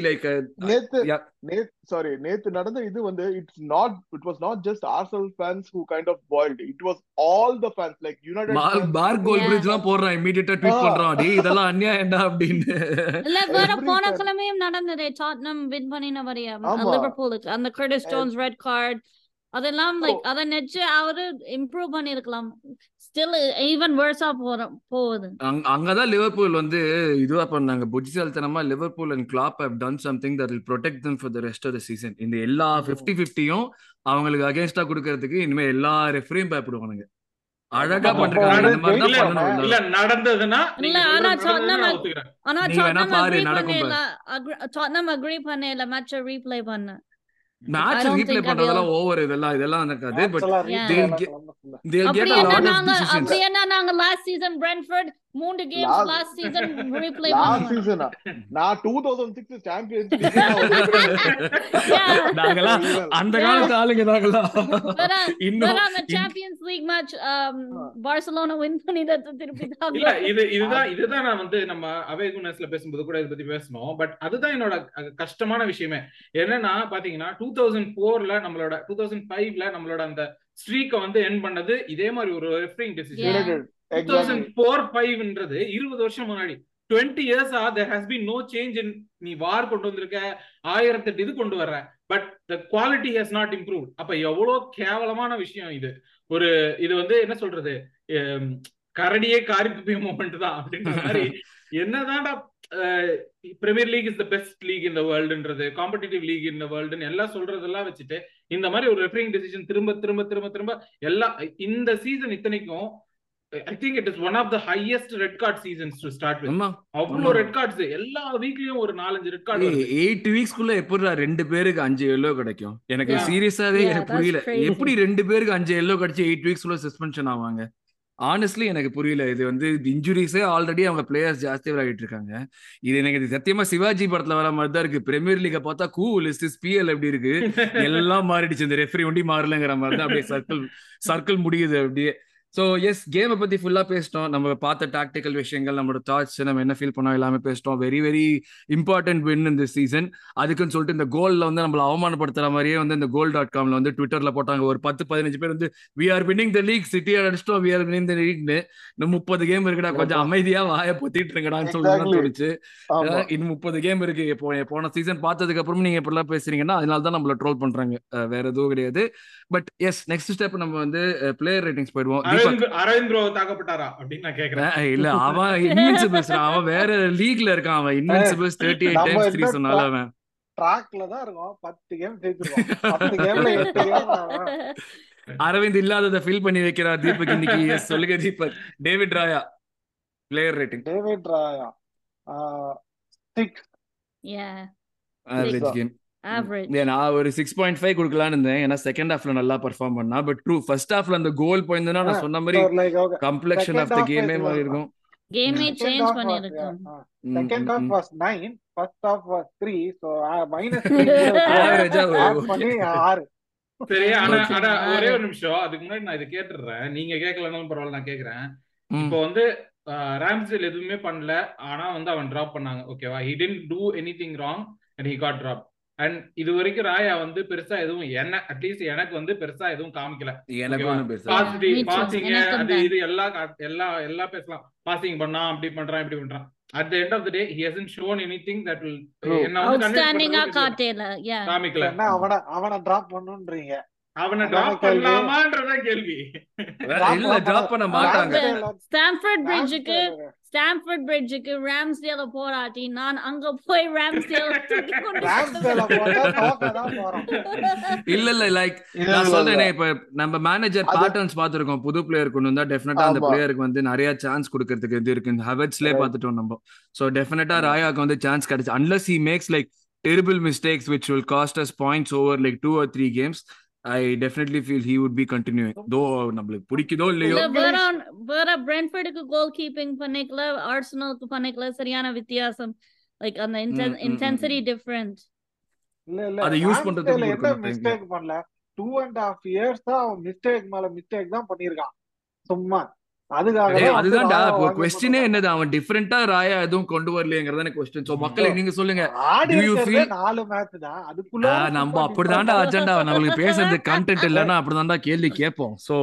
லைக் நேத்து சாரி நேத்து நடந்த இது வந்து it's not it was not just Arsenal fans who kind of boiled it was all the fans like United bar goal Yeah. Bridge எல்லாம் போடுறான் இமீடியட்டா ட்வீட் ஆ. பண்றான். டேய் இதெல்லாம் அநியாயம்டா அப்படின்னு. இல்ல வேற போன. கிழமையும் நடந்தது. டாட்னம் வின் பண்ணின வரையா. லிவர்பூலுக்கு அந்த கிரிடிஸ் And- ஸ்டோன்ஸ் ரெட் கார்டு அதெல்லாம் லைக் அத நெச்சு அவரு இம்ப்ரூவ் பண்ணிருக்கலாம். ஸ்டில் ஈவன் வேர்ஸா போற போகுது. அங்க- அங்கதான் லிவர்பூல் வந்து இதுவா பண்ணாங்க. புத்திசாலித்தனமா Liverpool and Klopp have done something that will protect them for the rest of the season இந்த எல்லா ஃபிஃப்டி ஃபிஃப்டியும் அவங்களுக்கு அகேன்ஸ்டா கொடுக்கறதுக்கு இனிமே எல்லா ரெஃப்ரியும் பயப்படுவானுங்க. அழகா. பண்றாங்க. நடந்ததுன்னா இல்ல, ஆனா நடந்ததுன்னா சொன்ன நான் ஒத்துக்கிறேன். ஆனா பாரு, அக்ரி நடக்கும் பண்ணல டாட்னம் அக்ரி பண்ணல மேட்ச ரீப்ளே பண்ண. I மேட்ச் ரீப்ளே பண்றதெல்லாம் ஓவர் இதெல்லாம் இதெல்லாம் நடக்காது but Yeah. they'll get- they'll அப்படி get a என்ன lot of நாங்க decisions அப்படி என்ன நாங்க லாஸ்ட் சீசன் பிரென்ஃபோர்ட் மூணு games Last- last season replay last சீசனா நான் two thousand six champions Yeah. நாங்கெல்லாம் அந்த காலத்து ஆளுங்க நாங்கெல்லாம். வேற இன்னும் champions league match Barcelona win பண்ணி திருப்பி இல்ல இது இதுதான் இதுதான் நான் வந்து நம்ம அவே குணஸ்ல பேசும்போது கூட இதை பத்தி பேசணும் பட் அதுதான் என்னோட கஷ்டமான விஷயமே. என்னன்னா பாத்தீங்கன்னா டூ தௌசண்ட் போர்ல நம்மளோட டூ தௌசண்ட் ஃபைவ்ல நம்மளோட அந்த ஸ்ட்ரீக்கை வந்து என் பண்ணது இதே மாதிரி ஒரு refereeing decision. Two thousand four ஃபைவ்ன்றது இருபது வருஷம் முன்னாடி. Twenty years ah there has been no change in நீ வார் கொண்டு வந்திருக்க ஆயிரத்தெட்டு இது கொண்டு வர்ற but the quality has not improve அப்ப எவ்வளவு கேவலமான விஷயம் இது. ஒரு இது வந்து என்ன சொல்றது? கரடியே காரி துப்பிய மூமெண்ட் தான் அப்படின்ற மாதிரி. என்னதான்டா premier league is the best league இந்த வேர்ல்டுன்றது காம்படிட்டிவ் லீக் இந்த வேர்ல்டுன்னு எல்லாம் சொல்றதெல்லாம் வச்சுட்டு இந்த மாதிரி ஒரு ரெஃபரிங் டெசிஷன் திரும்ப திரும்ப திரும்ப திரும்ப எல்லா இந்த சீசன் இத்தனைக்கும் I think it is one of the highest red card seasons to start with அவ்வளவு ரெட் கார்ட்ஸ் எல்லா வீக்லயும் ஒரு நாலஞ்சு ரெட் கார்டு எயிட் வீக்ஸ்க்குள்ள எப்படிடா ரெண்டு பேருக்கு அஞ்சு எல்லோ கிடைக்கும்? எனக்கு. சீரியஸாவே எனக்கு புரியல. எப்படி ரெண்டு பேருக்கு அஞ்சு எல்லோ கிடைச்சு எயிட் வீக்ஸ்க்குள்ள சஸ்பென்ஷன் ஆவாங்க? ஆனஸ்ட்லி எனக்கு புரியல. இது வந்து இன்ஜுரிஸே ஆல்ரெடி அவங்க பிளேயர்ஸ் ஜாஸ்தி விளையாடிட்டு இருக்காங்க. இது எனக்கு இது சத்தியமா சிவாஜி படத்துல வர மாதிரி தான் இருக்கு. பிரீமியர் லீக பார்த்தா கூல் பிஎல் எப்படி இருக்கு? எல்லாம் மாறிடுச்சு. இந்த ரெஃபரி ஒண்டி மாறலங்கிற மாதிரி தான் அப்படியே சர்க்கிள் சர்க்கிள் முடியுது அப்படியே. ஸோ எஸ் கேமை பத்தி ஃபுல்லா பேசிட்டோம். நம்ம பார்த்த டாக்டிக்கல் விஷயங்கள் நம்மளோட தாட்ஸ் நம்ம என்ன ஃபீல் பண்ணோம் எல்லாமே பேசிட்டோம். வெரி வெரி இம்பார்ட்டன்ட் வின் இந்த சீசன் அதுக்குன்னு சொல்லிட்டு இந்த கோல்ல வந்து நம்மள அவமானப்படுத்துற மாதிரியே வந்து இந்த கோல் டாட் காம்ல வந்து ட்விட்டர்ல போட்டாங்க. ஒரு பத்து பதினஞ்சு பேர் வந்து we are winning the league City அடிச்சிட்டோம். We are winning the லீக்னு இன்னும் முப்பது கேம் இருக்குடா. கொஞ்சம் அமைதியா வாய பொத்திட்டு இருக்கடான்னு சொல்லி. தோணுச்சு. இன்னும் முப்பது கேம் இருக்கு. இப்போ போன சீசன் பார்த்ததுக்கு அப்புறம் நீங்க இப்படிலாம் பேசுறீங்கன்னா அதனால தான் நம்மள ட்ரோல் பண்றாங்க. அஹ் வேற எதுவும் கிடையாது. பட் எஸ் நெக்ஸ்ட் ஸ்டெப் நம்ம வந்து பிளேயர் ரேட்டிங்ஸ் போயிடுவோம். அரவிந்த் ப்ரோ தாக்கப்பட்டாரா அப்படின்னு நான் கேக்குறேன். அஹ் இல்ல அவன் இன்வின்சிபிள்ஸ் அவன் வேற லீக்ல இருக்கான் அவன். Invincibles thirty eight times three சொன்னால அவன். ட்ராக்ல தான் இருக்கோம். பத்து கேம் ஜெயிச்சிருக்கோம் பத்து கேம்ல எட்டு கேம் அரவிந்த் இல்லாததை ஃபில் பண்ணி வைக்கிறார் தீபக் இன்னைக்கு. எஸ் சொல்லுங்க Deepak. David Raya player rating David Raya six yeah. Average. Game நான் ஒரு சிக்ஸ் பாயிண்ட் ஃபைவ் கொடுக்கலான்னு இருந்தேன். ஏன்னா செகண்ட் ஹாஃப்ல நல்லா பெர்ஃபார்ம் பண்ணா பட் ட்ரூ ஃபர்ஸ்ட் ஹாஃப்ல அந்த கோல் போயிருந்தா நான் சொன்ன மாதிரி கம்ப்ளெக்ஷன் ஆஃப் த கேமே மாதிரி. இருக்கும். கேமே சேஞ்ச் பண்ணிருக்கோம் yeah, ம், second ம், half ம். was nine, first half was three, so uh, minus Average ah three, add okay. பண்ணி ஆறு. சரி ஆனா. ஆனா ஒரே ஒரு நிமிஷம். அதுக்கு முன்னாடி நான் இதை கேட்டுடுறேன். நீங்க கேட்கலனாலும் பரவாயில்ல நான் கேக்குறேன். இப்போ வந்து ராம்ஸ்டேல் எதுவுமே பண்ணல. ஆனா வந்து அவன் டிராப் பண்ணாங்க. ஓகேவா he didn't do anything wrong and he got drop and இது வரைக்கும் ராயா வந்து பெருசா எதுவும் என்ன அட்லீஸ்ட் எனக்கு வந்து பெருசா எதுவும் காமிக்கல. பாசிட்டிவ் அது. இது எல்லாம் கா- எல்லா எல்லா பேசலாம். பாசிங் பண்ணா அப்படி பண்றான் இப்படி பண்றான். At the end of the day he hasn't shown anything that will. என்ன வந்து காமிக்கல. என்ன அவனை அவனை டிராப் பண்ணுன்றீங்க. அவனை அதான டிராப் கேள்வி. பண்ணலாமான்றதான் கேள்வி. இல்ல டிராப் பண்ண மாட்டாங்க. ஸ்டாம்ஃபோர்ட் பிரிட்ஜுக்கு ஸ்டாம்ஃபோர்ட் பிரிட்ஜுக்கு ராம்ஸ்டேல போராட்டி நான் அங்க போய் ராம்ஸ்டேல இல்ல இல்ல லைக் நான் சொல்றேனே. இப்ப நம்ம மேனேஜர் பேட்டர்ன்ஸ் பாத்துருக்கோம் புது பிளேயர் கொண்டு வந்தா டெஃபினட்டா அந்த. பிளேயருக்கு வந்து நிறைய சான்ஸ் கொடுக்கறதுக்கு இது இருக்கு. ஹவர்ஸ்லயே. பாத்துட்டோம் நம்ம. சோ டெஃபினட்டா. ராயாக்கு வந்து சான்ஸ் கிடைச்சு. Unless he makes like terrible mistakes which will cost us points over like two or three games I definitely feel he would be continue though நம்மளுக்கு பிடிக்குதோ இல்லையோ. இல்ல வேற வேற பிரென்ஃபர்டுக்கு கோல் கீப்பிங் பண்ணிக்கல ஆர்சனலுக்கு பண்ணிக்கல சரியான வித்தியாசம். லைக் அந்த இன்டென்சிட்டி டிஃபரண்ட் இல்ல இல்ல அதை use பண்றதுக்கு ராம்ஸ்டேல என்ன. மிஸ்டேக் பண்ணல? டூ அண்ட் ஹாஃப் இயர்ஸ் தான் அவன் மிஸ்டேக் மேல மிஸ்டேக் தான் பண்ணிருக்கான் சும்மா. அதுக்காக அதுதான்டா. இப்போ கொஸ்டினே. என்னது? அவன் டிஃபரெண்டா ராயா எதுவும் கொண்டு வரலையேங்கிறதான கொஸ்டின் சோ மக்களை நீங்க சொல்லுங்க. நாலு மேட்ச் தான். அதுக்குள்ள நம்ம அப்படிதான்டா அஜெண்டா நம்மளுக்கு பேசுறது கண்டென்ட் இல்லைன்னா அப்படிதான்டா கேள்வி கேட்போம். சோ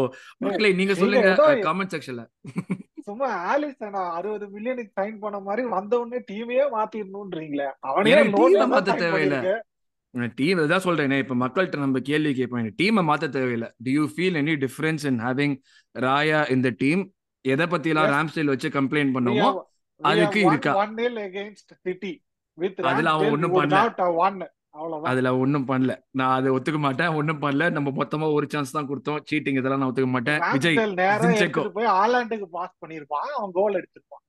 மக்களை நீங்க சொல்லுங்க. கமெண்ட் செக்ஷன்ல சும்மா ஆலிசன் அறுபது மில்லியனுக்கு சைன் பண்ண மாதிரி வந்த உடனே டீமையே மாத்திடணும்ன்றீங்களே. அவனே தான் மாத்த தேவையில்ல. டீம் இதான் சொல்றேனே இப்ப மக்கள்கிட்ட நம்ம கேள்வி கேட்போம். டீமை மாத்த தேவையில்லை. Do you feel any difference in having Raya இந்த டீம் எதை பத்தி எல்லாம் Yes. ராம்ஸ்டைல் வச்சு கம்ப்ளைண்ட் பண்ணுவோமோ அதுக்கு இருக்கா? 1-0 against City. With அதுல அவன் ஒண்ணும் பண்ணல. அதுல ஒண்ணும் பண்ணல நான் அதை ஒத்துக்க மாட்டேன் ஒண்ணும் பண்ணல நம்ம மொத்தமா ஒரு சான்ஸ் தான் கொடுத்தோம் சீட்டிங் இதெல்லாம் நான் ஒத்துக்க மாட்டேன் விஜய் போய் ஹாலாண்டுக்கு pass பண்ணிருப்பான். அவன் goal அடிச்சிருப்பான்.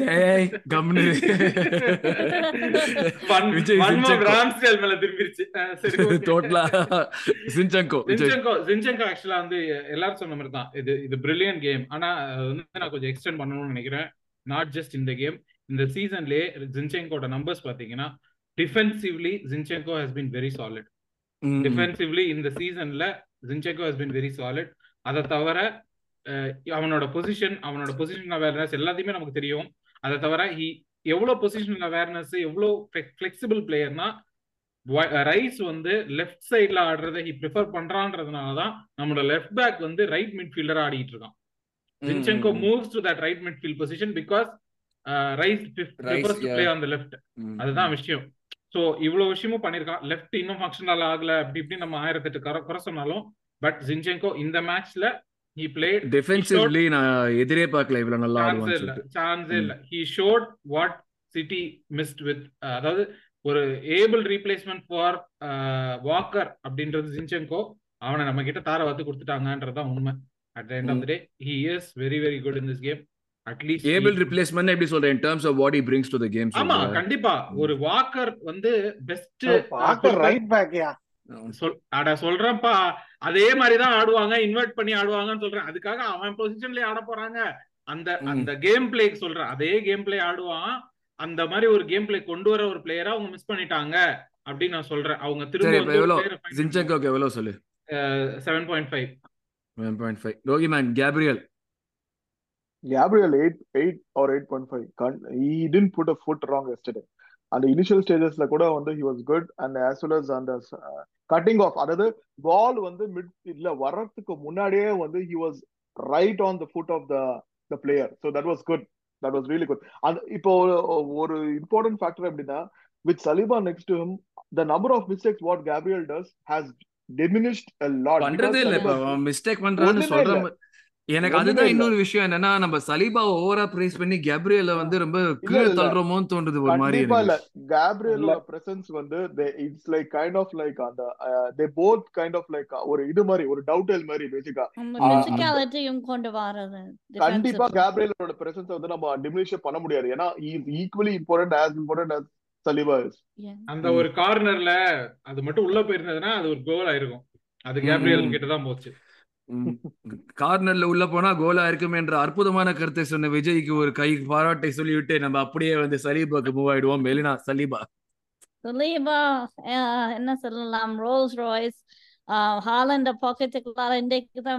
டேய் கம்னு. விஜய் Zinchenko. ராம்ஸ்டேல் மேல திரும்பிருச்சு. டோட்டலா சின்சங்கோ ஜின்செங்கோ ஆக்சுவலா வந்து எல்லாரும் சொன்ன மாதிரி தான். இது இது பிரில்லியன்ட் கேம் ஆனா அது வந்து நான் கொஞ்சம் எக்ஸ்டெண்ட் பண்ணணும்னு நினைக்கிறேன். நாட் ஜஸ்ட் இந்த கேம் இந்த சீசன்லயே ஜின்செங்கோட நம்பர்ஸ் பாத்தீங்கன்னா defensively Zinchenko has been very solid. Defensively இந்த சீசன்ல Zinchenko has been very solid அதை தவிர அவனோட பொசிஷன் அவனோட பொசிஷன் அவேர்னஸ் எல்லாத்தையுமே நமக்கு தெரியும். அதை தவிர ஹி எவ்வளவு பொசிஷன் அவேர்னஸ் எவ்வளவு ஃபிளெக்சிபிள் பிளேயர்னா ரைஸ் வந்து லெஃப்ட் சைட்ல ஆடுறதை ஹி ப்ரிஃபர் பண்றான்றதுனால தான் நம்மளோட லெஃப்ட் பேக் வந்து ரைட் மிட்ஃபீல்டரா ஆடிட்டு இருக்கான். ம், moves to that right midfield position because Rice prefers to. Play on the left அதுதான் விஷயம். சோ இவ்வளவு விஷயமும் பண்ணிருக்கான் லெஃப்ட் இன்னும் ஃபங்க்ஷனல் ஆகல அப்படி இப்படி நம்ம ஆயிரத்தெட்டு குறை சொன்னாலும் பட் ஜின்செங்கோ இந்த மேட்ச்ல ஹி பிளேட் டிஃபென்சிவ்லி நான் எதிரே பார்க்கல இவ்வளவு நல்லா சான்ஸே ஆடுவான்னு இல்ல சான்ஸே. இல்ல. He showed what City missed with அதாவது ஒரு ஏபிள் ரீப்ளேஸ்மெண்ட் ஃபார் வாக்கர் அப்படின்றது ஜின்செங்கோ அவனை நம்ம கிட்ட தார வாத்து கொடுத்துட்டாங்கன்றதுதான் உண்மை. At end of the day he is very very good in this game at least able replacement எப்படி சொல்றேன்? In terms of what he brings to the game ஆமா கண்டிப்பா. ஒரு வாக்கர் வந்து பெஸ்ட் பார்க்க right back யா. சொல் அட சொல்றேன்ப்பா. அதே மாதிரிதான் ஆடுவாங்க இன்வெர்ட் பண்ணி ஆடுவாங்கன்னு சொல்றேன். அதுக்காக அவன் பொசிஷன்லயே ஆட போறாங்க. அந்த. அந்த கேம் பிளேக்கு சொல்றேன். அதே கேம் பிளே ஆடுவான். அந்த மாதிரி ஒரு கேம் பிளே கொண்டு வர ஒரு பிளேயரா அவங்க மிஸ் பண்ணிட்டாங்க அப்படின்னு நான் சொல்றேன். அவங்க திரும்ப எவ்வளவு ஜின்செங்கோக்கு எவ்வளவு சொல்லு? Seven point five one point five Rogi man Gabriel Gabriel 8, 8 or 8.5. Can't, he didn't put a foot wrong yesterday. And initial stages la கூட வந்து he was good and as well as அந்த uh, cutting off அதாவது ball வந்து mid இல்ல வர்றதுக்கு முன்னாடியே வந்து he was right on the foot of the the player so that was good that was really good and இப்போ ஒரு- important factor எப்படின்னா with Saliba next to him the number of mistakes what Gabriel does has diminished a lot பண்றதே இல்ல மிஸ்டேக் பண்றான்னு சொல்ற எனக்கு அதுதான். இன்னொரு விஷயம் என்னன்னா நம்ம சலீபா ஓவரா பிரைஸ் பண்ணி கேப்ரியல வந்து ரொம்ப கீழே. தள்ளுறோமோன்னு தோன்றுது ஒரு மாதிரி இல்ல கேப்ரியலோட பிரசன்ஸ் வந்து it's like kind of like அந்த they both kind of like ஒரு இது மாதிரி ஒரு டவுட்டல் மாதிரி பேசிக்கா பிசிக்காலிட்டியும் கொண்டு வர்றது கண்டிப்பா. கேப்ரியலோட பிரசன்ஸ் வந்து நம்ம டிமினிஷ் பண்ண முடியாது ஏன்னா is equally important as important as Yeah. அந்த ஒரு கார்னர்ல அது மட்டும் உள்ள போயிருந்ததுன்னா அது ஒரு கோல் ஆயிருக்கும் அது கேப்ரியல். கிட்ட தான் போச்சு கார்னர்ல உள்ள போனா கோலா இருக்குமே என்ற அற்புதமான கருத்தை சொன்ன விஜய்க்கு ஒரு கை பாராட்டை சொல்லிவிட்டு நம்ம அப்படியே வந்து சலீபாக்கு மூவ் ஆயிடுவோம். மெலினா சலீபா. சலீபா என்ன சொல்லலாம்? ரோல்ஸ் ராய்ஸ் ஹாலண்ட பாக்கெட்டுக்குள்ளார இன்றைக்கு தான்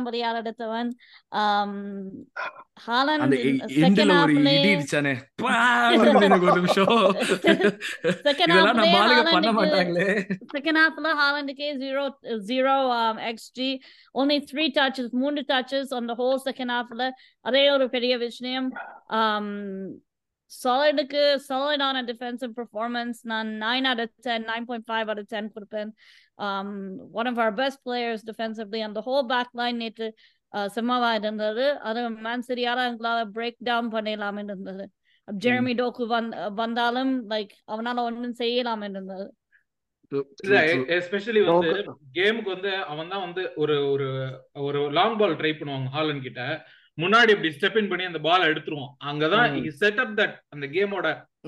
அந்த ஒரு xG only three touches the whole second ஹாஃப்ல அதே ஒரு பெரிய விஷயம் சாலிடுக்கு சாலிடான டிஃபென்சிவ் பெர்ஃபார்மன்ஸ் நான் nine out of ten nine point five out of ten கொடுப்பேன் one of our best players defensively அந்த ஹோல் பேக் லைன் நேற்று சும்மாவா இருந்தது அது மேன் சரியால எங்களால பிரேக் டவுன் பண்ணிடலாம் இருந்தது ஜெர்மி டோக்கு வந் வந்தாலும் லைக் அவனால ஒன்றும் செய்யலாம் இருந்தது. எஸ்பெஷலி வந்து கேமுக்கு வந்து அவன் தான் வந்து ஒரு ஒரு ஒரு லாங் பால் ட்ரை பண்ணுவாங்க ஹாலன் கிட்ட முன்னாடி இப்படி ஸ்டெப் இன் பண்ணி அந்த பால் எடுத்துருவான் அங்கதான். செட் அப் தட் அந்த கேமோட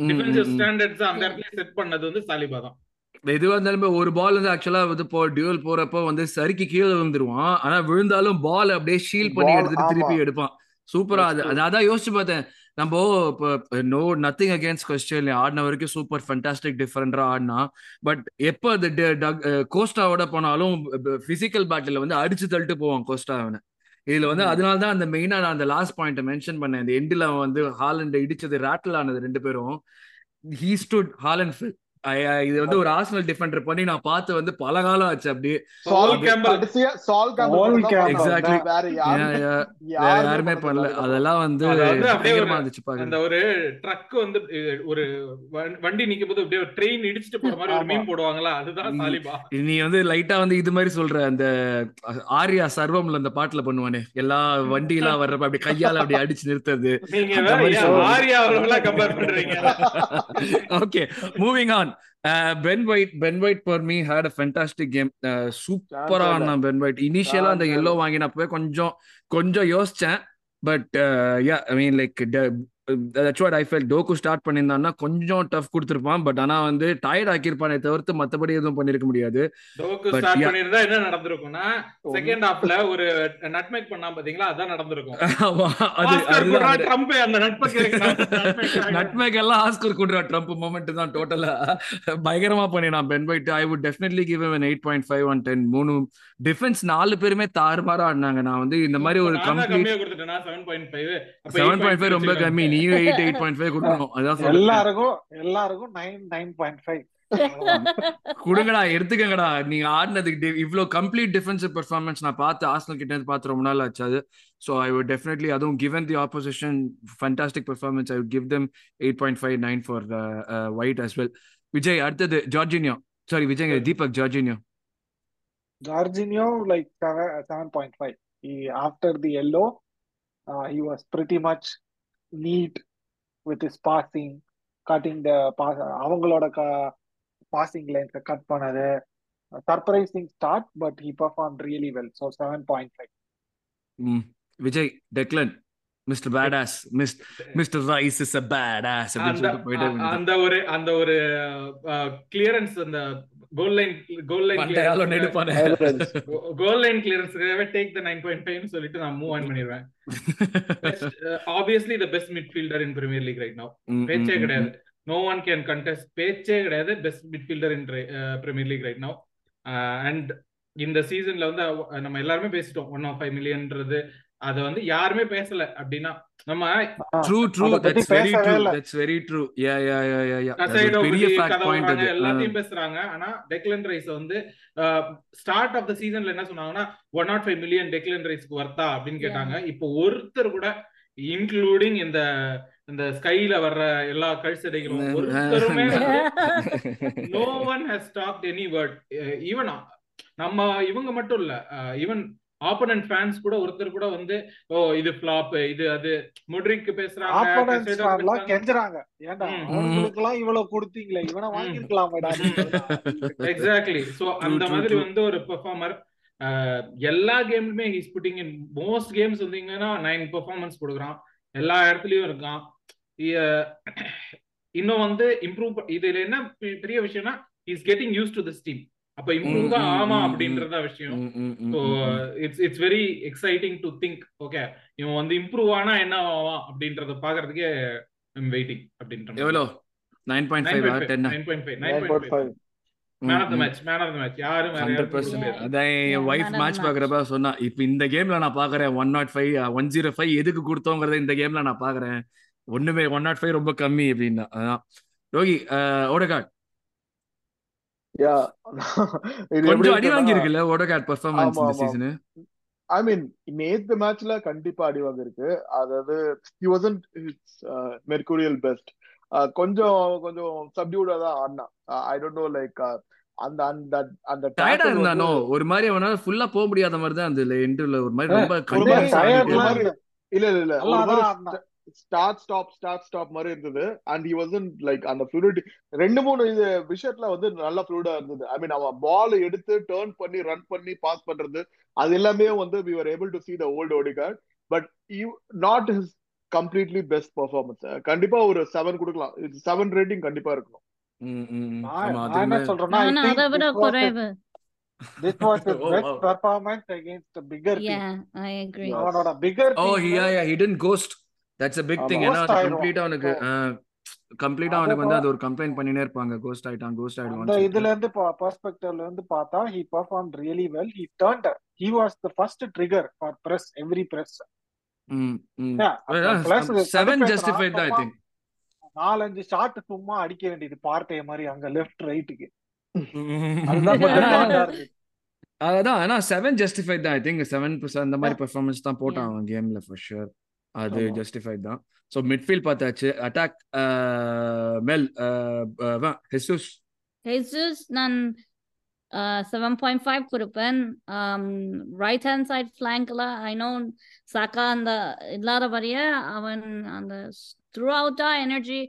டிஃபென்சிவ். ஸ்டாண்டர்ட்ஸ் அந்த. இடத்துல செட் பண்ணது வந்து சாலிபா தான் எதுவா இருந்தாலும் ஒரு பால் வந்து ஆக்சுவலா வந்து இப்போ டியூவல் போறப்போ வந்து சறுக்கி கீழே விழுந்துருவான். ஆனா விழுந்தாலும் பால் அப்படியே ஷீல் பண்ணி எடுத்துட்டு திருப்பி. எடுப்பான். சூப்பரா அது அதான் யோசிச்சு பார்த்தேன். நம்ம இப்போ நோ நத்திங் அகேன்ஸ்ட் கொஸ்டின் ஆடின வரைக்கும் சூப்பர் ஃபண்டாஸ்டிக் டிஃபரெண்டா ஆடினா பட் எப்போ அது கோஸ்டாவோட போனாலும் பிசிக்கல் பேட்டில் வந்து அடிச்சு தள்ளிட்டு போவான் கோஸ்டா அவனை. இதுல வந்து. அதனால தான் அந்த மெயினா நான் அந்த லாஸ்ட் பாயிண்ட் மென்ஷன் பண்ணேன். இந்த எண்டில் வந்து ஹாலண்ட் இடிச்சது ரேட்டில் ஆனது ரெண்டு பேரும். ஹீ ஸ்டுட் ஹாலண்ட் ஃபில் இது வந்து ஒரு ஆர்சனல் டிஃபெண்டர் பண்ணி நான் பார்த்து வந்து பல காலம் ஆச்சு அப்படியே. சால். வேற யாருமே பண்ணல. அதெல்லாம் வந்து இருந்துச்சு பாக்குறது அந்த ஒரு ட்ரக் வந்து ஒரு வண்டி நிக்கும் போது அப்படியே ட்ரெயின் இடிச்சிட்டு போற மாதிரி ஒரு. மீன் போடுவாங்களா? அதுதான். சாலிபா. நீ வந்து லைட்டா வந்து இது மாதிரி சொல்ற அந்த ஆர்யா சர்வம்ல அந்த பாட்டுல பண்ணுவானே. எல்லா வண்டி எல்லாம் வர்றப்ப அப்படி கையால அப்படி அடிச்சு நிறுத்துறது. நீங்க. ஆர்யா அவர்களெல்லாம் கம்பேர் பண்றீங்க? Okay moving on Ben White Ben White for me had a fantastic game சூப்பரா Chance இல்ல. ஆனான் பென் ஒயிட் இனிஷியலா அந்த எல்லோ. வாங்கினப்பவே கொஞ்சம் கொஞ்சம் யோசிச்சேன் but yeah I mean like that's what I felt டோக்கு start பண்ணியிருந்தான்னா கொஞ்சம் டஃப் கொடுத்துருப்பான் பட் ஆனா வந்து டயர்ட் ஆக்கியிருப்பானே தவிர்த்து மத்தபடி எதுவும் பண்ணிருக்க முடியாது. டோக்கு ஸ்டார்ட். பண்ணிருந்தா என்ன நடந்திருக்கும்னா செகண்ட் ஹாஃப்ல ஒரு நட்மேக் பண்ணா பாத்தீங்களா அதான் நடந்திருக்கும். ஆமா, அது ட்ரம்ப் அந்த நட்மேக் எல்லாம் ஆஸ்கர் குட்ரா ட்ரம்ப் மொமெண்ட் தான் டோட்டலா பயங்கரமா பண்ணினான் Ben White I would definitely give an eight point five on ten மூணு டிஃபென்ஸ் நாலு பேருமே தாறுமாறா ஆடினாங்க. நான் வந்து இந்த மாதிரி ஒரு கம்ப்ளீட் செவன் பாயிண்ட் ஃபைவ் ரொம்ப கம்மி. நீயும் எயிட் எயிட் பாயிண்ட் ஃபைவ் கொடுக்கணும். அதான் எல்லாருக்கும் எல்லாருக்கும் நைன் நைன் பாயிண்ட் ஃபைவ் கொடுங்கடா எடுத்துக்கங்கடா. நீங்க ஆடினதுக்கு இவ்ளோ கம்ப்ளீட் டிஃபென்சிவ் பெர்ஃபார்மன்ஸ் நான் பார்த்து ஆர்சனல் கிட்ட இருந்து பார்த்து ரொம்ப நாள் ஆச்சு அது. ஸோ ஐ வுட் டெஃபினெட்லி அதுவும் given the opposition fantastic performance I would give them eight point five nine for White as well Vijay அடுத்தது Jorginho. Sorry Vijay Deepak Jorginho. Jorginho like seven seven point five. He after the yellow, uh, he neat with his passing, cutting the pass. அவங்களோட passing lanes கட் பண்ணது surprising start but he performed really well. So seven point five. ம் Vijay Declan mister bad ass mister Rice is a bad ass அப்படின்னு அந்த சொல்லிட்டு போயிட்டே அ- அந்த ஒரு அந்த ஒரு கிளியரன்ஸ் அந்த கோல் லைன் கோல் லைன் நெடுப்பானே goal line கிளியரன்ஸ்க்காகவே take the nine point five சொல்லிட்டு நான் மூவ் ஆன் பண்ணிடுவேன். Obviously the best midfielder in premier league right now பேச்சே கிடையாது. நோ ஒன் கேன் கண்டெஸ்ட் பேச்சே கிடையாது best midfielder in premier league right now and இந்த சீசன்ல வந்து நம்ம எல்லாருமே பேசிட்டோம். ஒன் ஆஃப் ஃபைவ் மில்லியன்றது அதை வந்து யாருமே பேசல அப்படின்னா நம்ம true true that's very true. That's very true yeah yeah yeah yeah yeah பெரிய ஃபேக்ட் பாயிண்ட் அது. எல்லாத்தையும் பேசுறாங்க. ஆனா டெக்லன் ரைஸ் வந்து ஸ்டார்ட் ஆஃப் த சீசன்ல என்ன சொன்னாங்கன்னா one not five million Declan ரைஸ்க்கு வர்த்தா அப்படின்னு கேட்டாங்க. இப்போ ஒருத்தர் கூட இன்க்ளூடிங் இந்த இந்த ஸ்கைல வர்ற எல்லா கழுசடைகளும் ஒருத்தருமே no one has stopped any word even நம்ம இவங்க மட்டும் இல்ல ஈவன் ஆப்போனன்ட் ஃபேன்ஸ் கூட ஒருத்தர் கூட வந்து ஓ இது ஃபிளாப் இது அது முட்ரிக் பேசுறாங்க Caicedo ஃபேன்லாம். கெஞ்சுறாங்க ஏன்டா ம். அவங்களுக்கு எல்லாம் இவ்வளவு கொடுத்தீங்களே இவனை. வாங்கிருக்கலாமேடா எக்ஸாக்ட்லி சோ அந்த மாதிரி. வந்து ஒரு பெர்ஃபார்மர் எல்லா கேம்லுமே he's putting in most games வந்தீங்கன்னா நைன் பெர்ஃபார்மன்ஸ் கொடுக்குறான் எல்லா இடத்துலயும் இருக்கான் இன்னும் வந்து இம்ப்ரூவ் இதுல என்ன பெரிய விஷயம்னா is getting used to this team அப்ப இம்ப்ரூவ் தான் ம், ம், ஆமா. அப்படின்றதா விஷயம். It's it's very exciting to think okay இவன் வந்து இம்ப்ரூவ் ஆனா என்ன ஆவான் அப்படின்றத பாக்குறதுக்கே வெயிட்டிங் அப்படின்ற எவ்வளோ? Nine point five ten nine point five nine point five man of the match man of the match யாரும் வேற ஹண்ட்ரட் யாருக்கும் கொடுக்க பர்சன்ட் முடியாது. அதான் என் wife man of the match match. பாக்குறப்ப சொன்னா இப்ப இந்த கேம்ல நான் பாக்குறேன் one not five one zero five எதுக்கு கொடுத்தோங்கிறத இந்த கேம்ல நான் பாக்குறேன் ஒண்ணுமே ஒன் நாட் ஃபைவ் ரொம்ப கம்மி அப்படின்னா. அதான். ரோகி ஓடகாட் யா கொஞ்சம் அடி வாங்கி இருக்குல்ல ஓடகாட் பெர்ஃபார்மன்ஸ் ஆமா இந்த ஆமா சீசனு ஐ மீன் நேத்து மேட்ச்ல கண்டிப்பா அடி வாங்கிருக்கு அதாவது ஹி வாசன்ட் மெர்கூரியல் பெஸ்ட் கொஞ்சம் கொஞ்சம் சப்டியூடா தான் ஆடினா ஐ டோன்ட் நோ லைக் அந்த அந்த அந்த டயர்டா இருந்தானோ? ஒரு மாதிரி அவனால ஃபுல்லா போக முடியாத மாதிரி தான் அந்த ஒரு மாதிரி ரொம்ப இல்ல இல்ல இல்ல. ஸ்டார்ட் ஸ்டாப் ஸ்டார்ட் ஸ்டாப் மாதிரி இருந்தது. அண்ட் ஹி வாசன் லைக் அந்த ஃப்ளூடிட்டி ரெண்டு மூணு இது விஷயத்துல வந்து நல்லா ஃப்ளூடா இருந்தது. ஐ மீன் அவன் பால் எடுத்து டேர்ன் பண்ணி ரன் பண்ணி பாஸ் பண்றது அது எல்லாமே வந்து we are able to see the old Odegaard but you not his completely best performance கண்டிப்பா ஒரு செவன் கொடுக்கலாம். செவன் ரேட்டிங் கண்டிப்பா இருக்கணும். என்ன சொல்றேன்னா this was his Oh, best wow. performance against a bigger team. Yeah, I agree. Yes. அவனோட பிகர் ஓ team yeah yeah hidden ghost that's a big thing ஏன்னா ஆயிடுவான் கம்ப்ளீட்டா அவனுக்கு கம்ப்ளீட்டா அவனுக்கு வந்து அது ஒரு கம்ப்ளைண்ட் பண்ணினே இருப்பாங்க. கோஸ்ட் ஆயிட்டான் கோஸ்ட் அந்த சொல்லிட்டு. இதுல இருந்து பெர்ஸ்பெக்டிவ்ல இருந்து பார்த்தா he perform really well he turned he was the first trigger for press every press hmm plus justified தான் ஐ சும்மா திங்க் நாலஞ்சு ஷாட் சும்மா அடிக்க வேண்டியது பார்ட்டே மாதிரி அங்க லெஃப்ட் ரைட்டுக்கு அதுதான் அதான் ஆனா செவன் ஜஸ்டிஃபைட் தான் ஐ திங்க் செவன் அந்த மாதிரி. பெர்ஃபார்மன்ஸ் தான் போட்டான். அவன் கேம்ல ஃபார் ஷூர் அது ஜஸ்டிஃபைட் தான். ஸோ மிட்ஃபீல்ட் பார்த்தாச்சு. அட்டாக் மெல் ஹெசூஸ் Jesus, நான் செவன் பாயிண்ட் ஃபைவ் கொடுப்பேன். ரைட் ஹேண்ட் சைட் ஃபிளாங்க்ல ஐ நோ சாக்கா அந்த இல்லாத வரைய அவன் அந்த த்ரூ அவுட்டா எனர்ஜி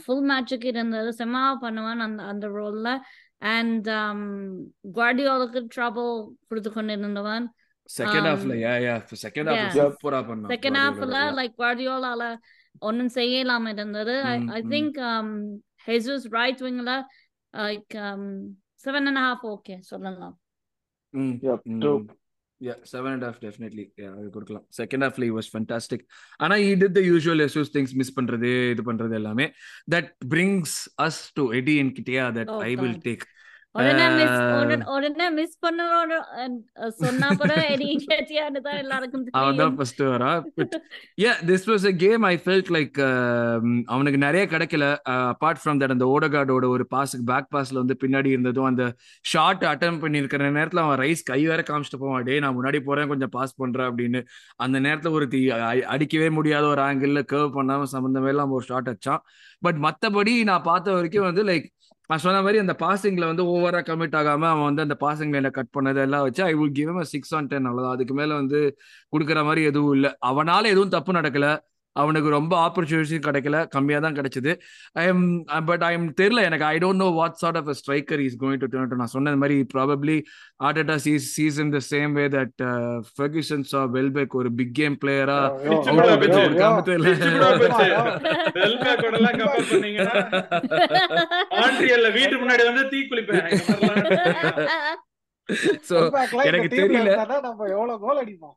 ஃபுல் மேட்சுக்கு இருந்தது. செம்மா பண்ணுவான் அந்த அந்த ரோல்ல அண்ட் குவார்டியோலுக்கு ட்ரபிள் கொடுத்து கொண்டு இருந்தவன் செகண்ட் ஹாஃப்ல யா யா செகண்ட் yeah. சூப்பரா பண்ணான் செகண்ட் ஹாஃப்ல லைக் குவார்டியோலால ஒன்றும் செய்யலாம இருந்தது. I. Think Jesus right விங்ல like seven and half okay சொல்லலாம். ம் Yep, true. Yeah seven and half definitely அது கொடுக்கலாம். செகண்ட் ஹாஃப்ல வாஸ் ஃபண்டாஸ்டிக் ஆனா he did the usual Jesus things miss பண்றது இது பண்றது எல்லாமே. That brings us to Eddie N கிட்டயா that I will God. Take உடனே மிஸ் உடனே மிஸ் பண்ணோட சொன்னா கூட எடி கேட்டியான்னு தான் எல்லாருக்கும் அவன் தான் தெரியும் ஃபர்ஸ்ட் வரா but yeah this was a game I felt like அவனுக்கு நிறைய கிடைக்கல. அபார்ட் ஃப்ரம் தட் அந்த ஓடகார்டோட ஒரு பாஸுக்கு பேக் பாஸ்ல வந்து பின்னாடி இருந்ததும் அந்த ஷார்ட் அட்டம் பண்ணியிருக்கிற நேரத்துல அவன் ரைஸ் கை வேற காமிச்சிட்டு போவான். டே நான் முன்னாடி போறேன் கொஞ்சம் பாஸ் பண்றேன் அப்படின்னு. அந்த நேரத்துல ஒரு அடிக்கவே முடியாத ஒரு ஆங்கிள் கர்வ் பண்ணாம சம்பந்தமே இல்லாம ஒரு ஷாட் அடிச்சான். பட் மத்தபடி நான் பார்த்த வரைக்கும் வந்து லைக் நான் சொன்ன மாதிரி அந்த பாசிங்ல வந்து ஓவரா கமிட் ஆகாம அவன் வந்து அந்த பாசிங் லைனை கட் பண்ணது எல்லாம் வச்சு I will give six on ten அவ்வளவுதான். அதுக்கு மேல வந்து கொடுக்குற மாதிரி எதுவும் இல்லை. அவனால எதுவும் தப்பு நடக்கல. அவனுக்கு ரொம்ப ஆப்பர்ச்சுனிட்டி கிடைக்கல. கம்மியா தான் கிடைச்சது. I am but I am தெரியல எனக்கு. I don't know what sort of striker is going to turn நான் சொன்ன மாதிரி probably Arteta sees season the same way that Ferguson saw Welbeck ஒரு பிக் கேம் பிளேயரா வீட்டு முன்னாடி வந்து தீ குளிப்பேன். எனக்கு தெரியல. நம்ம எவ்வளவு கோல் அடிப்போம்?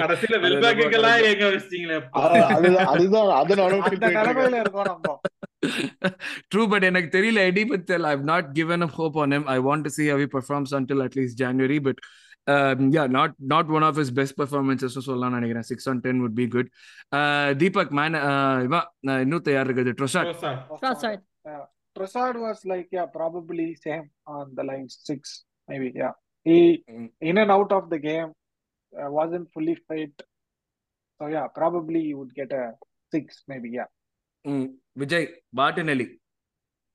கடைசியில correct. எங்க வச்சிட்டீங்களே அதுதான் அதுதான் அதை நானும் அந்த நிலைமையில இருக்கோம் நம்ம True, but எனக்கு தெரியல எடி பத்தல் I've not given up hope on him. I want to see how he performs until at least January, but um, yeah, not not one of his best performances சொல்லலாம் நினைக்கிறேன் six on ten would be good. Uh, Deepak man uh, இன்னொருத்த யார் இருக்குது ட்ரொசாட் ரோசா. Trossard. Yeah. Trossard was like, yeah, probably same on the lines, six, maybe, yeah. He, Mm. in uh, wasn't fully fit. So, yeah, probably you would get a six, maybe, yeah. Vijay பாட்டினலி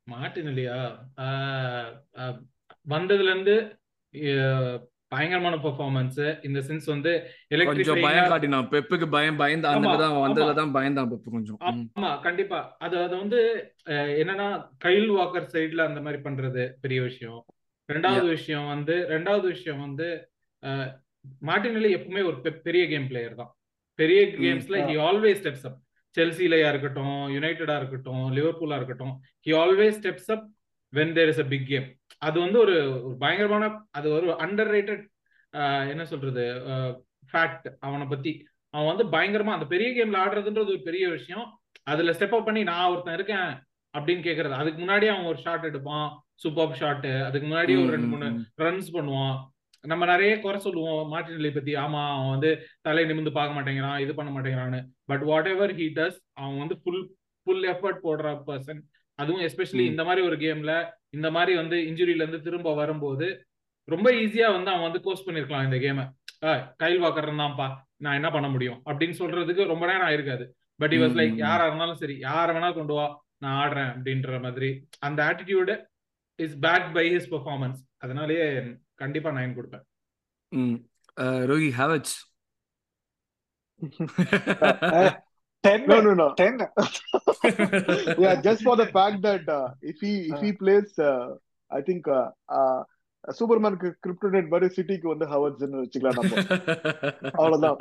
மார்டினலியா ஆஹ் ஆஹ் வந்ததுல இருந்து ஆஹ் பயங்கரமான பெர்ஃபார்மன்ஸ் இந்த சென்ஸ் வந்து கொஞ்சம் பயம் காட்டினான் பெப்புக்கு பயம் பயந்து அந்த வந்ததுல தான் பயந்தான் பெப்பு கொஞ்சம். ஆமா கண்டிப்பா அது அது வந்து என்னன்னா கைல் வாக்கர் சைடுல அந்த மாதிரி பண்றது பெரிய விஷயம் ரெண்டாவது. விஷயம் வந்து ரெண்டாவது விஷயம் வந்து மார்டினெல்லி எப்பவுமே ஒரு பெரிய கேம் பிளேயர் தான். பெரிய. கேம்ஸ்ல. ஹி ஆல்வேஸ் ஸ்டெப்ஸ் அப் செல்சிலயா இருக்கட்டும் யுனைடெடா இருக்கட்டும் லிவர்பூலா இருக்கட்டும் he always steps up when there is a big game அது வந்து ஒரு ஒரு பயங்கரமான அது ஒரு அண்டர் ரேட்டட் என்ன சொல்றது ஃபேக்ட் அவனை பத்தி. அவன் வந்து பயங்கரமா அந்த பெரிய கேம்ல ஆடுறதுன்றது ஒரு பெரிய விஷயம். அதுல ஸ்டெப் அப் பண்ணி நான் ஒருத்தன் இருக்கேன் அப்படின்னு கேக்குறது. அதுக்கு முன்னாடி அவன் ஒரு ஷாட் எடுப்பான் சூப்பர் ஷாட் அதுக்கு முன்னாடி ஒரு ரெண்டு மூணு ரன்ஸ் பண்ணுவான். நம்ம நிறைய குறை சொல்லுவோம். மார்டினெல்லி பத்தி ஆமா அவன் வந்து தலை நிமிந்து பார்க்க மாட்டேங்கிறான் இது பண்ண மாட்டேங்கிறான்னு. But whatever he does அவன் வந்து ஃபுல் ஃபுல் எஃபர்ட் போடுற பர்சன் அதுவும் எஸ்பெஷலி இந்த மாதிரி ஒரு கேம்ல இந்த மாதிரி வந்து இன்ஜுரியில இருந்து திரும்ப வரும்போது ரொம்ப ஈஸியா வந்து அவன் வந்து கோஸ் பண்ணிருக்கலாம் இந்த கேமை கைல் வாக்கர் தான்ப்பா நான் என்ன பண்ண முடியும்? அப்படின்னு சொல்றதுக்கு ரொம்ப நேரம் ஆயிருக்காது. பட் இ வாஸ் லைக் யாரா இருந்தாலும் சரி யார வேணா கொண்டு வா நான் ஆடுறேன். அப்படின்ற மாதிரி. அந்த attitude is back by his performance அதனாலேயே கண்டிப்பா நைன் கொடுப்பேன். ரோகி Havertz Ten, No, no, no. ten. yeah, just for the fact that uh, if he if he plays, uh, I think uh, uh, Superman kryptonite மாதிரி சிட்டிக்கு வந்து ஹவர்ட்ஸ்னு வச்சுக்கலாம் நம்ம. அவ்வளவுதான்.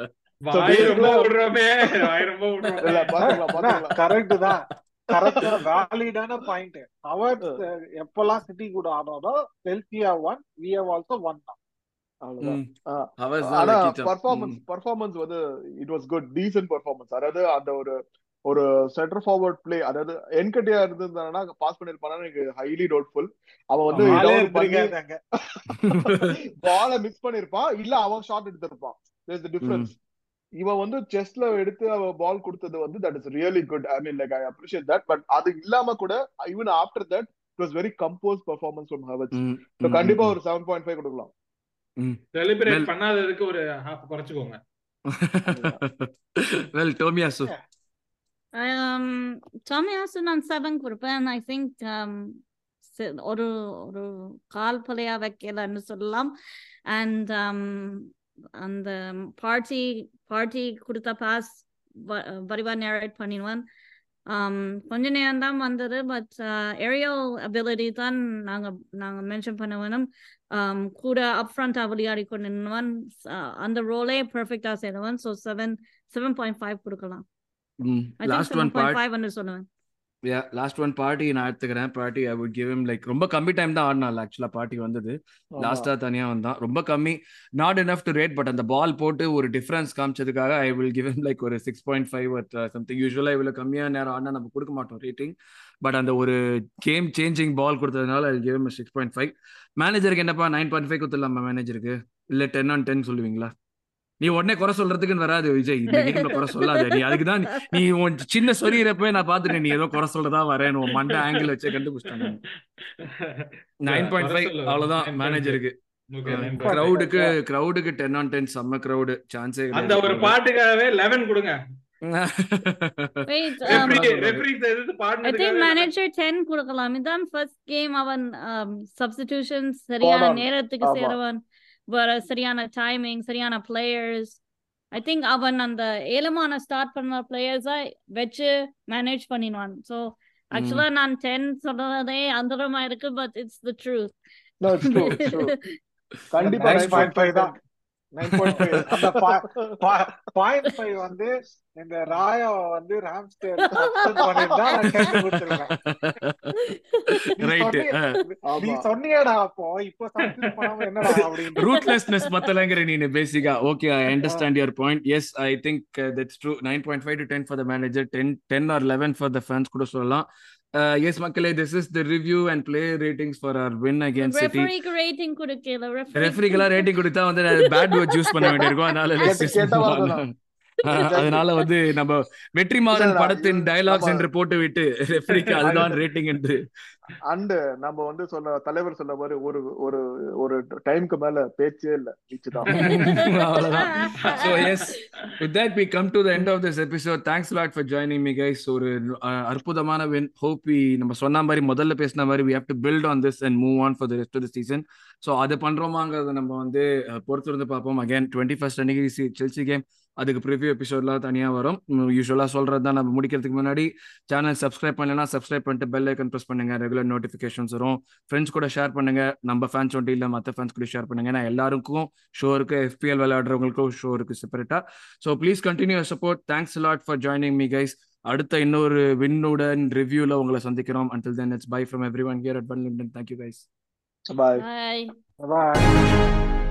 கரெக்ட் தான். கரெக்ட் வேலிடான பாயிண்ட் அவர் எப்பெல்லாம் சிட்டி கூட ஆடுறதோ Chelsea one we have also one performance performance வந்து it was good decent performance அதாவது அந்த ஒரு ஒரு சென்டர் ஃபார்வர்ட் பிளே அதாவது என்கட்டியா இருந்திருந்தானா பாஸ் பண்ணிருப்பானா எனக்கு ஹைலி டவுட்ஃபுல் அவன் வந்து பால மிஸ் பண்ணிருப்பான் இல்ல அவன் ஷாட் எடுத்திருப்பான். டிஃபரன்ஸ் இவன் வந்து செஸ்ல எடுத்து அவன் பால் கொடுத்தது வந்து that is really good I mean like I appreciate that but அது இல்லாம கூட even after that it was very compose performance from hours so கண்டிப்பா ஒரு செவன் பாயிண்ட் ஃபைவ் கொடுக்கலாம். செலிப்ரேட் Well- பண்ணாததுக்கு ஒரு half குறைச்சுக்கோங்க. Well Tomiyasu Um, Tomiyasu நான் செவன் கொடுப்பேன். ஐ திங்க் ஒரு ஒரு கால் பலையா வைக்கலன்னு சொல்லலாம். அண்ட் அந்த பார்ட்டி பார்ட்டி கொடுத்த பாஸ் வரிவா நேரேட் பண்ணிடுவான். um, கொஞ்ச நேரம் தான் வந்தது பட் ஏரியல் அபிலிட்டி தான் நாங்க நாங்க மென்ஷன் பண்ண வேணும். கூட அப் ஃப்ரண்டா விளையாடி கொண்டு நின்னுவான் uh, அந்த ரோலே பெர்ஃபெக்டா செய்தவன் so seven seven point five கொடுக்கலாம். I think last one 7.5 part ன்னு சொல்லுவேன். யா லாஸ்ட் ஒன் பார்ட்டி நான் எடுத்துக்கிறேன். Party I would give him like ரொம்ப கம்மி டைம் தான் ஆடினாள் ஆக்சுவலா பார்ட்டி வந்தது. லாஸ்டா தனியா வந்தான். ரொம்ப கம்மி not enough to rate but அந்த பால் போட்டு ஒரு டிஃபரன்ஸ் காமிச்சதுக்காக ஐ வில் கிவ் லைக் ஒரு சிக்ஸ் பாயிண்ட் ஃபைவ் சம்திங் யூஸ்வலா இவ்வளவு கம்மியா நேரம் ஆடினா நம்ம கொடுக்க மாட்டோம் ரேட்டிங் பட் அந்த ஒரு கேம் சேஞ்சிங் பால் கொடுத்ததுனால I give six point five மேனேஜருக்கு என்னப்பா நைன் பாயிண்ட் ஃபைவ் கொடுத்துடலாமா மேனேஜருக்கு இல்ல டென் ஆன் டென் சொல்லுவீங்களா? நீ உடனே குறை சொல்றதுக்குன்னு வராது விஜய். இந்த கேம்ல குறை சொல்லாத. நீ அதுக்கு தான் நீ உன் சின்ன சொரியறப்ப நான் பாத்துட்டேன் நீ ஏதோ குறை சொல்றதா வரேன் உன் மண்டை ஆங்கிள் வச்சு கண்டுபிடிச்சிட்டாங்க நைன். பாயிண்ட் ஃபைவ் அவ்வளவுதான் மேனேஜருக்கு கிரௌடுக்கு கிரௌடுக்கு டென் ஆன் டென் செம்ம கிரௌடு சான்ஸே அந்த ஒரு பாட்டுக்காகவே லெவன் கொடுங்க. Um, ரெஃப்ரி ரெஃப்ரி எதிர்த்து I think பாடினதுக்காக manager 10 கொடுக்கலாம். இதான் ஃபர்ஸ்ட் கேம் அவன் சப்ஸ்டிடியூஷன் சரியான on. நேரத்துக்கு. சேரவன். வேற சரியான டைமிங் சரியான பிளேயர்ஸ் ஐ திங்க் அவன் அந்த ஏலமான ஸ்டார்ட் பண்ண பிளேயர்ஸா வச்சு மேனேஜ் பண்ணிடுவான். ஸோ ஆக்சுவலா நான் டென் சொல்றதே அந்தரமா இருக்கு but it's the truth No, it's true, it's true. கண்டிப்பா நைன் பாயிண்ட் ஃபைவ் அந்த பாயிண்ட் ஃபைவ் வந்து இந்த ராயா வந்து ராம்ஸ்டர் நீ சொன்னியாடா அப்போ இப்போ சப்ஸ்டிட் பண்ணாம என்னடா அப்படின்னு ரூட்லெஸ்னஸ் பத்தலங்கிற நீ பேசிக்கா okay I understand your point yes I think that's true nine point five to ten for the manager ten ten or eleven for the fans கூட சொல்லலாம். எஸ் மக்களே this is the review and player ratings for our win against City ரெஃபரிக்கு ரேட்டிங் கொடுக்கல ரெஃப்ரிக்கெல்லாம் ரேட்டிங் கொடுத்தா வந்து பேட் வேர்ட் யூஸ் பண்ண வேண்டியிருக்கும். அதனால அதனால வந்து நம்ம வெற்றிமாறன் படத்தின் டயலாக்ஸ் என்று போட்டு விட்டு ரெஃப்ரிக்கு அதுதான் ரேட்டிங் என்று அண்ட் நம்ம வந்து சொன்ன தலைவர் சொல்ல மாதிரி ஒரு ஒரு ஒரு டைம்க்கு மேல பேச்சே இல்ல பீச் தான் so yes with that we come to the end of this episode thanks lot for joining me guys ஒரு அற்புதமான வின் ஹோப் வி நம்ம சொன்ன மாதிரி முதல்ல பேசின மாதிரி we have to build on this and move on for the rest of the season so அது பண்றோமாங்கறத நம்ம வந்து பொறுத்து இருந்து பார்ப்போம் அகைன் 21st அன்னைக்கு செல்சி கேம் அதுக்கு ப்ரிவியூ எபிசோட்லாம் தனியா வரும். யூஸ்வலா சொல்றது தான் நம்ம முடிக்கிறதுக்கு முன்னாடி சேனல் சப்ஸ்கிரைப் பண்ணலன்னா சப்ஸ்கிரைப் பண்ணிட்டு பெல் ஐக்கன் ப்ரெஸ் பண்ணுங்க. ரெகுலர் நோட்டிஃபிகேஷன்ஸ் வரும். ஃப்ரெண்ட்ஸ் கூட ஷேர் பண்ணுங்க. நம்ம ஃபேன்ஸ் ஒன்றும் இல்லை மற்ற ஃபேன்ஸ் கூட ஷேர் பண்ணுங்க. ஏன்னா எல்லாருக்கும் ஷோ இருக்கு. எஃபிஎல் விளையாடுறவங்களுக்கும் ஷோ இருக்கு செப்பரேட்டா so please continue support thanks lot for joining me guys அடுத்த இன்னொரு வின்னுடன் ரிவ்யூல உங்களை சந்திக்கிறோம். Until then it's bye from everyone here at பன்லிண்டன் thank you guys bye Bye. Bye.